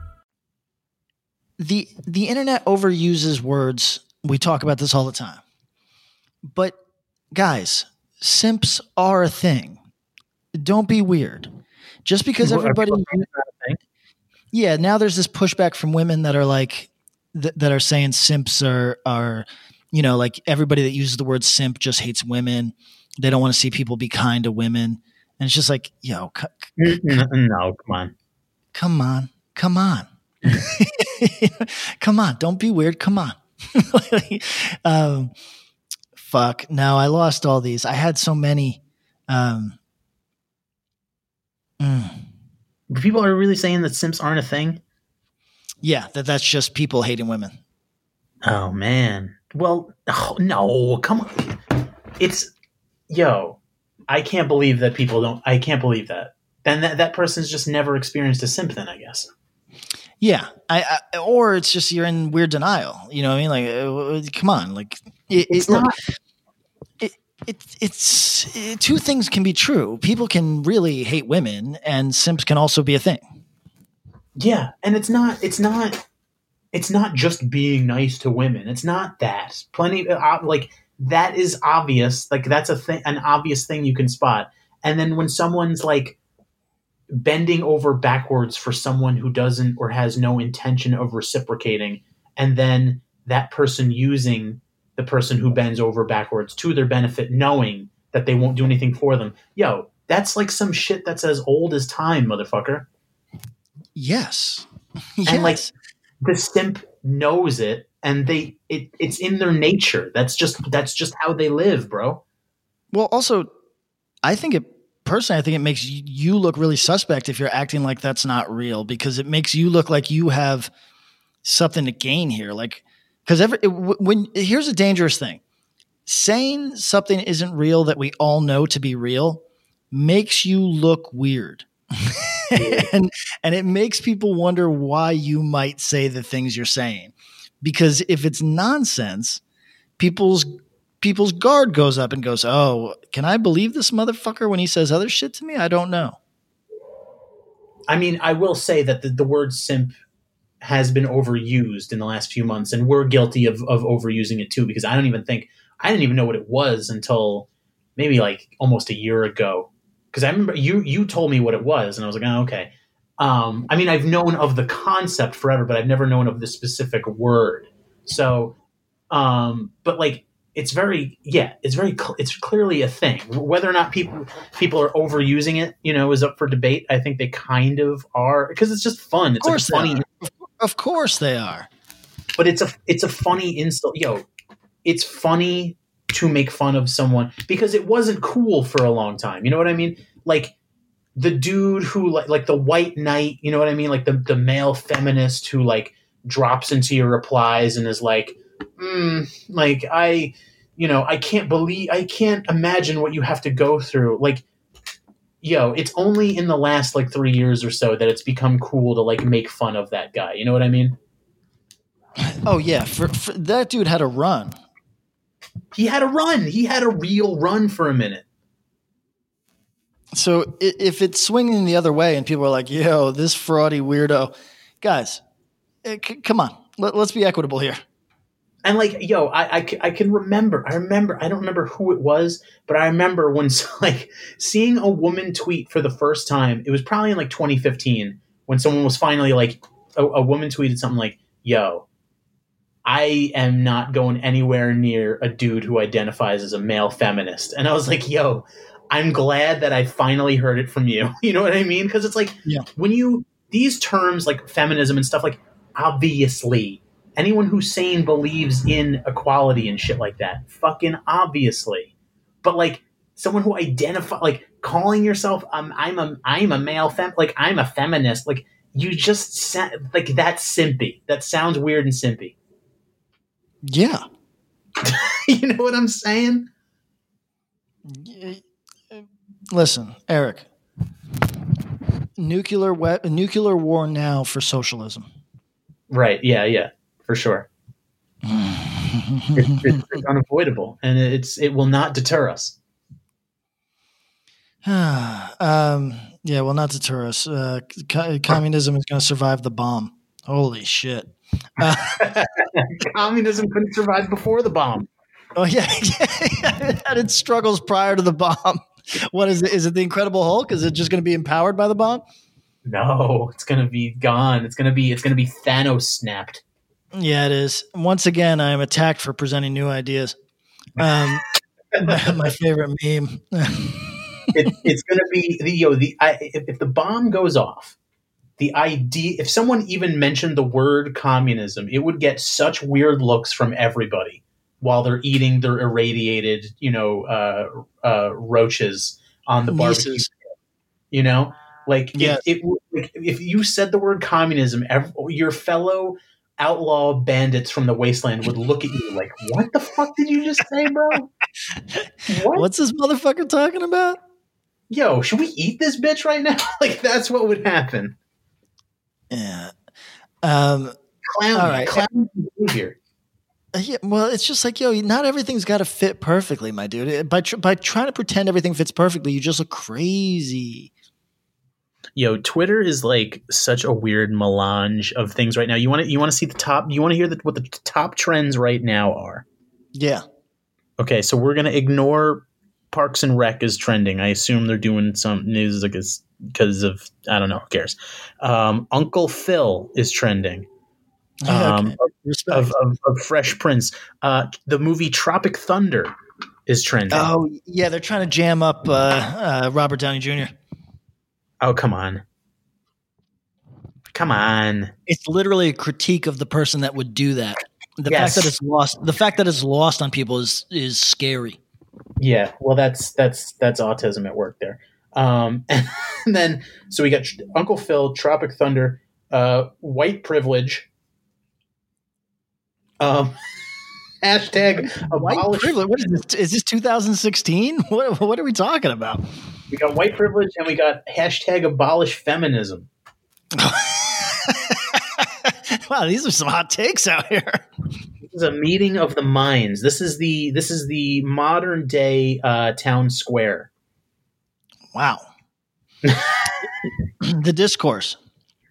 the the internet overuses words. We talk about this all the time. But guys, simps are a thing. Don't be weird. Just because everybody Yeah, now there's this pushback from women that are like th- that are saying simps are are you know, like everybody that uses the word simp just hates women. They don't want to see people be kind to women. And it's just like, yo, c- c- no, come on. Come on. Come on. [laughs] [laughs] Come on, don't be weird. Come on. [laughs] um, fuck. No, I lost all these. I had so many. Um, mm. People are really saying that simps aren't a thing. Yeah, that that's just people hating women. Oh man. Well, oh, no, come on. It's yo. I can't believe that people don't. I can't believe that. Then that that person's just never experienced a simp. Then I guess. Yeah, I, I, or it's just you're in weird denial. You know what I mean? Like, uh, come on, like it, it's not. It, It's it's it, two things can be true. People can really hate women, and simps can also be a thing. Yeah, and it's not. It's not. It's not just being nice to women. It's not that. Plenty uh, like that is obvious. Like that's a thing, an obvious thing you can spot. And then when someone's like bending over backwards for someone who doesn't or has no intention of reciprocating, and then that person using the person who bends over backwards to their benefit, knowing that they won't do anything for them. Yo, that's like some shit that's as old as time, motherfucker. Yes. [laughs] And like the simp knows it and they it, it's in their nature. That's just that's just how they live, bro. Well, also I think it personally I think it makes you look really suspect if you're acting like that's not real because it makes you look like you have something to gain here. Like because every when here's a dangerous thing. Saying something isn't real that we all know to be real makes you look weird. [laughs] and and it makes people wonder why you might say the things you're saying. Because if it's nonsense, people's people's guard goes up and goes, "Oh, can I believe this motherfucker when he says other shit to me? I don't know." I mean, I will say that the, the word simp has been overused in the last few months, and we're guilty of, of overusing it too. Because I don't even think I didn't even know what it was until maybe like almost a year ago because I remember you you told me what it was, and I was like, oh, okay. Um, I mean, I've known of the concept forever, but I've never known of the specific word. So, um, but like, it's very yeah, it's very cl- it's clearly a thing. Whether or not people people are overusing it, you know, is up for debate. I think they kind of are because it's just fun. It's of course like funny. Of course they are. But it's a it's a funny insult. Yo, it's funny to make fun of someone because it wasn't cool for a long time. You know what I mean? Like the dude who like like the white knight, you know what I mean? Like the the male feminist who like drops into your replies and is like, mm, like I, you know, I can't believe I can't imagine what you have to go through. Like, yo, it's only in the last like three years or so that it's become cool to like make fun of that guy. You know what I mean? Oh yeah, for, for that dude had a run he had a run. He had a real run for a minute. So if it's swinging the other way and people are like, yo, this fraudy weirdo, guys, eh, come on, Let, us be equitable here. And like, yo, I, I, I, can remember, I remember, I don't remember who it was, but I remember when [laughs] like seeing a woman tweet for the first time, it was probably in like 2015 when someone was finally like, a, a woman tweeted something like, yo, I am not going anywhere near a dude who identifies as a male feminist. And I was like, yo, I'm glad that I finally heard it from you. [laughs] You know what I mean? Because it's like yeah. when you these terms like feminism and stuff like obviously anyone who's sane believes in equality and shit like that. Fucking obviously. But like someone who identify like calling yourself um, I'm a I'm a male fem like I'm a feminist like you just sa- like that's simpy. That sounds weird and simpy. Yeah. [laughs] you know what I'm saying? Listen, Eric. Nuclear we- nuclear war now for socialism. Right. Yeah. Yeah. For sure. it's, it's, it's unavoidable, and it's it will not deter us. [sighs] um, yeah, well, not deter us. Uh, co- communism is going to survive the bomb. Holy shit! Uh, [laughs] Communism couldn't survive before the bomb. Oh [laughs] yeah, it had its struggles prior to the bomb. What is it? Is it the Incredible Hulk? Is it just going to be empowered by the bomb? No, it's going to be gone. It's going to be it's going to be Thanos snapped. Yeah, it is. Once again, I am attacked for presenting new ideas. Um, [laughs] my favorite meme. it, [laughs] it's going to be the yo the I, if, if the bomb goes off the idea if someone even mentioned the word communism it would get such weird looks from everybody while they're eating their irradiated you know uh, uh, roaches on the barbecue you know like yes. it, if you said the word communism every, your fellow outlaw bandits from the wasteland would look at you like what the fuck did you just say bro what? what's this motherfucker talking about yo should we eat this bitch right now [laughs] like that's what would happen yeah. Um, clown, all right. clown behavior. Uh, Yeah, well, it's just like yo, not everything's got to fit perfectly, my dude. By tr- by trying to pretend everything fits perfectly, you just look crazy. Yo, Twitter is like such a weird melange of things right now. You want to you want to see the top. You want to hear the, what the top trends right now are. Yeah. Okay, so we're gonna ignore Parks and Rec is trending. I assume they're doing some news because because of I don't know. Who cares? Um, Uncle Phil is trending. Yeah, Um, okay. Of, of, of Fresh Prince. Uh, the movie Tropic Thunder is trending. oh yeah, they're trying to jam up uh, uh, Robert Downey Jr. Oh, come on. Come on. It's literally a critique of the person that would do that. The Yes. fact that it's lost, the fact that it's lost on people is is scary. Yeah, well, that's that's that's autism at work there. Um, [laughs] and then so we got Uncle Phil, Tropic Thunder, uh, white privilege. Um, [laughs] hashtag White abolish. privilege. What is this? Is this 2016? What what are we talking about? We got white privilege, and we got hashtag abolish feminism. [laughs] wow, these are some hot takes out here. This is a meeting of the minds. This is the this is the modern day uh, town square. Wow. [laughs] the discourse.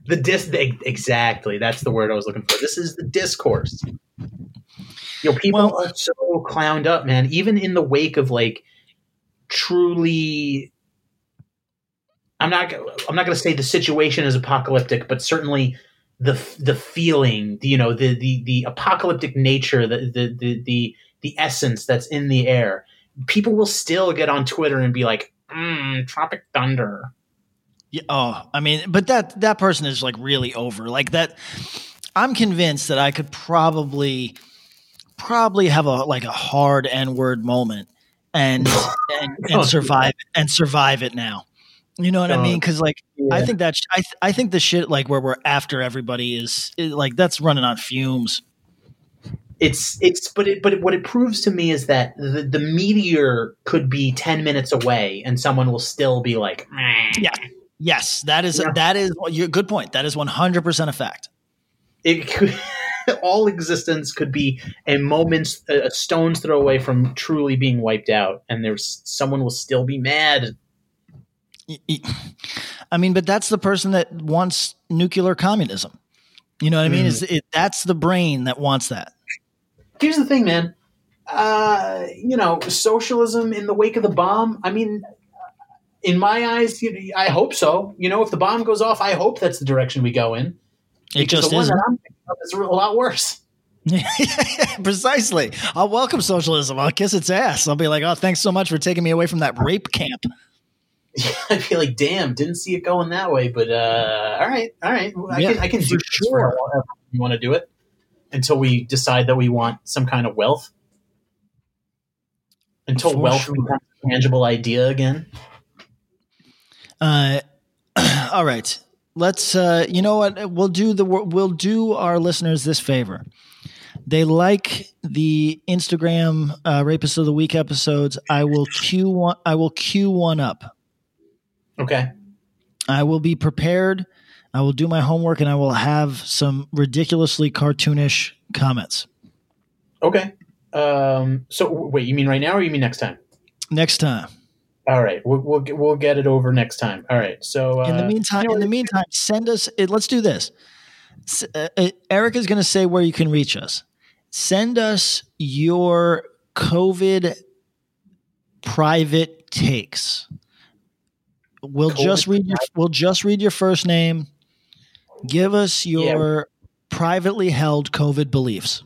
The dis exactly. That's the word I was looking for. This is the discourse. Yo, people Well- are so clowned up, man. Even in the wake of like truly, I'm not. I'm not going to say the situation is apocalyptic, but certainly the the feeling, you know, the the the apocalyptic nature, the the the the, the essence that's in the air. People will still get on Twitter and be like, mm, "Tropic Thunder." Yeah, oh, I mean, but that that person is like really over. Like that I'm convinced that I could probably probably have a like a hard N-word moment and and, [laughs] Oh, and survive and survive it now. You know what I mean? Cuz like I think that sh- I th- I think the shit like where we're after everybody is, is like that's running on fumes. it's it's but it but it, what it proves to me is that the, the meteor could be 10 minutes away and someone will still be like "Meh." Yeah. Yes, that is Yeah. that is your good point. That is 100% a fact. it could [laughs] all existence could be a moment's a a stone's throw away from truly being wiped out and there's someone will still be mad I mean, but that's the person that wants nuclear communism. You know what I mean? Mm. Is it that's the brain that wants that? here's the thing man uh you know socialism in the wake of the bomb i mean in my eyes you know, i hope so you know if the bomb goes off i hope that's the direction we go in It just the isn't. that I'm thinking of is a lot worse [laughs] Precisely. I'll welcome socialism. I'll kiss its ass. I'll be like, oh, thanks so much for taking me away from that rape camp. [laughs] I feel like, damn, didn't see it going that way, but uh, all right, all right, I Yeah, can I can do sure. you want to do it until we decide that we want some kind of wealth. Until For wealth sure. becomes a tangible idea again. Uh, [clears throat] all right. Let's. Uh, you know what? We'll do the. We'll do our listeners this favor. They like the Instagram uh, rapist of the week episodes. I will queue one. I will queue one up. Okay. I will be prepared. I will do my homework, and I will have some ridiculously cartoonish comments Okay. Um, so wait, you mean right now, or you mean next time? next time. All right, we'll we'll get, we'll get it over next time. All right. So uh, in the meantime, in the meantime, send us. It, let's do this. S- uh, Eric is going to say where you can reach us. Send us your COVID private takes. We'll COVID just read your. We'll just read your first name. Give us Yeah. your privately held COVID beliefs.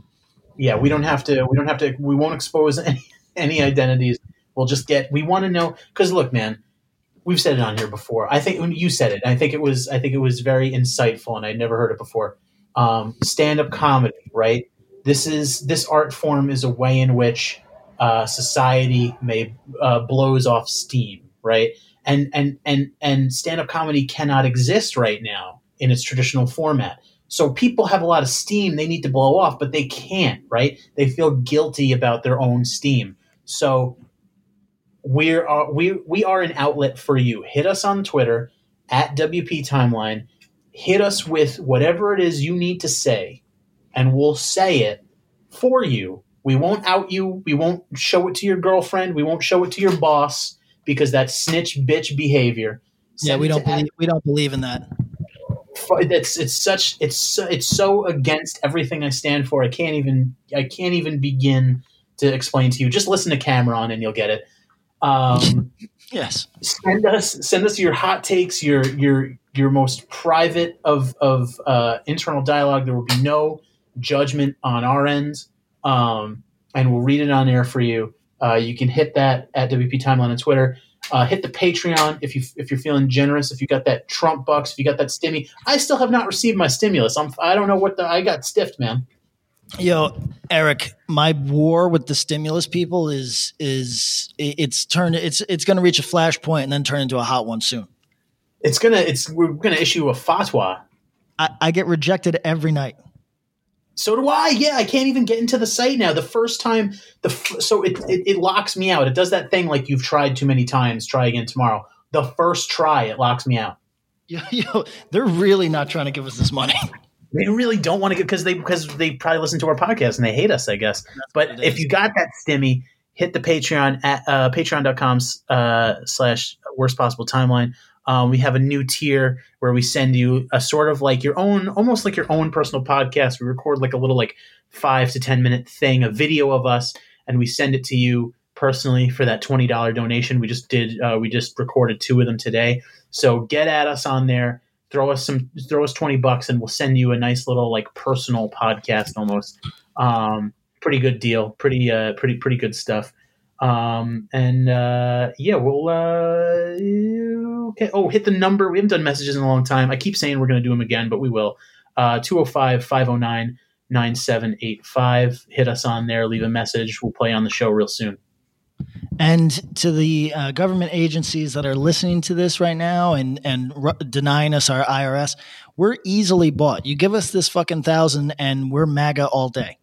yeah, we don't have to. We don't have to. We won't expose [laughs] any, any identities. We'll just get. We want to know because look, man, we've said it on here before. I think when you said it, I think it was. I think it was very insightful, and I'd never heard it before. Um, Stand up comedy, right? This is this art form is a way in which uh, society may uh, blows off steam, right? And and and and stand up comedy cannot exist right now in its traditional format. So people have a lot of steam they need to blow off, but they can't, right? They feel guilty about their own steam. So we're uh, we we are an outlet for you. Hit us on Twitter at WP Timeline. Hit us with whatever it is you need to say, and we'll say it for you. We won't out you. We won't show it to your girlfriend. We won't show it to your boss because that snitch bitch behavior. yeah, we don't believe we don't believe in that. it's it's such it's so, it's so against everything I stand for. I can't even I can't even begin to explain to you. Just listen to Cameron and you'll get it. Um, [laughs] yes. Send us send us your hot takes, your your your most private of of uh, internal dialogue. There will be no judgment on our end, um, and we'll read it on air for you. Uh, you can hit that at WP Timeline on Twitter. Uh, hit the Patreon if you if you're feeling generous. If you got that Trump bucks, if you got that stimmy. I still have not received my stimulus. I'm I don't know what the I got stiffed, man. Yo, Eric, my war with the stimulus people is is it's turned it's it's going to reach a flashpoint and then turn into a hot one soon. It's gonna it's we're gonna issue a fatwa. I, I get rejected every night. So do I. Yeah, I can't even get into the site now. The first time, the f- so it, it it locks me out. It does that thing like you've tried too many times. Try again tomorrow. The first try, it locks me out. Yo, [laughs] yo, they're really not trying to give us this money. [laughs] They really don't want to get because they because they probably listen to our podcast and they hate us, I guess. but if you got that stimmy, hit the Patreon at uh, patreon.com uh, slash worst possible timeline. Um, we have a new tier where we send you a sort of like your own, almost like your own personal podcast. We record like a little like five to 10 minute thing, a video of us, and we send it to you personally for that $20 donation. We just did, uh, we just recorded two of them today. So get at us on there. Throw us some, throw us 20 bucks and we'll send you a nice little like personal podcast almost. Um, pretty good deal. Pretty, uh, pretty, pretty good stuff. Um, and uh, yeah, we'll uh, okay. Oh, hit the number. We haven't done messages in a long time. I keep saying we're going to do them again, but we will. Uh, 205 509 9785. Hit us on there. Leave a message. We'll play on the show real soon. And to the uh, government agencies that are listening to this right now and and r- denying us our IRS, we're easily bought. You give us this fucking thousand, and we're MAGA all day.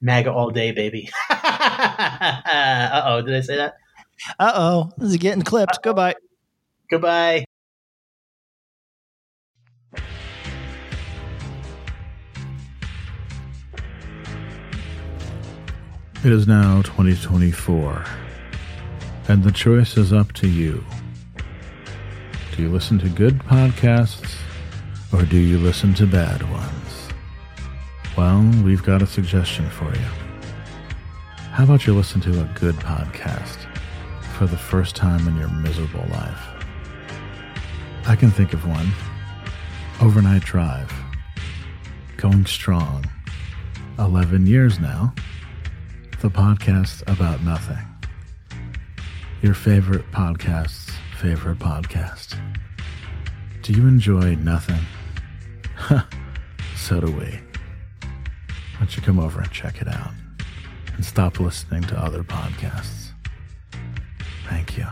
MAGA all day, baby. [laughs] uh oh, did I say that? Uh oh, this is getting clipped. Goodbye. Goodbye. It is now 2024, and the choice is up to you. Do you listen to good podcasts, or do you listen to bad ones? Well, we've got a suggestion for you. How about you listen to a good podcast for the first time in your miserable life? I can think of one Overnight Drive. Going strong. 11 years now. The podcast about nothing. Your favorite podcast's favorite podcast. Do you enjoy nothing? [laughs] so do we. Why don't you come over and check it out? And stop listening to other podcasts. Thank you.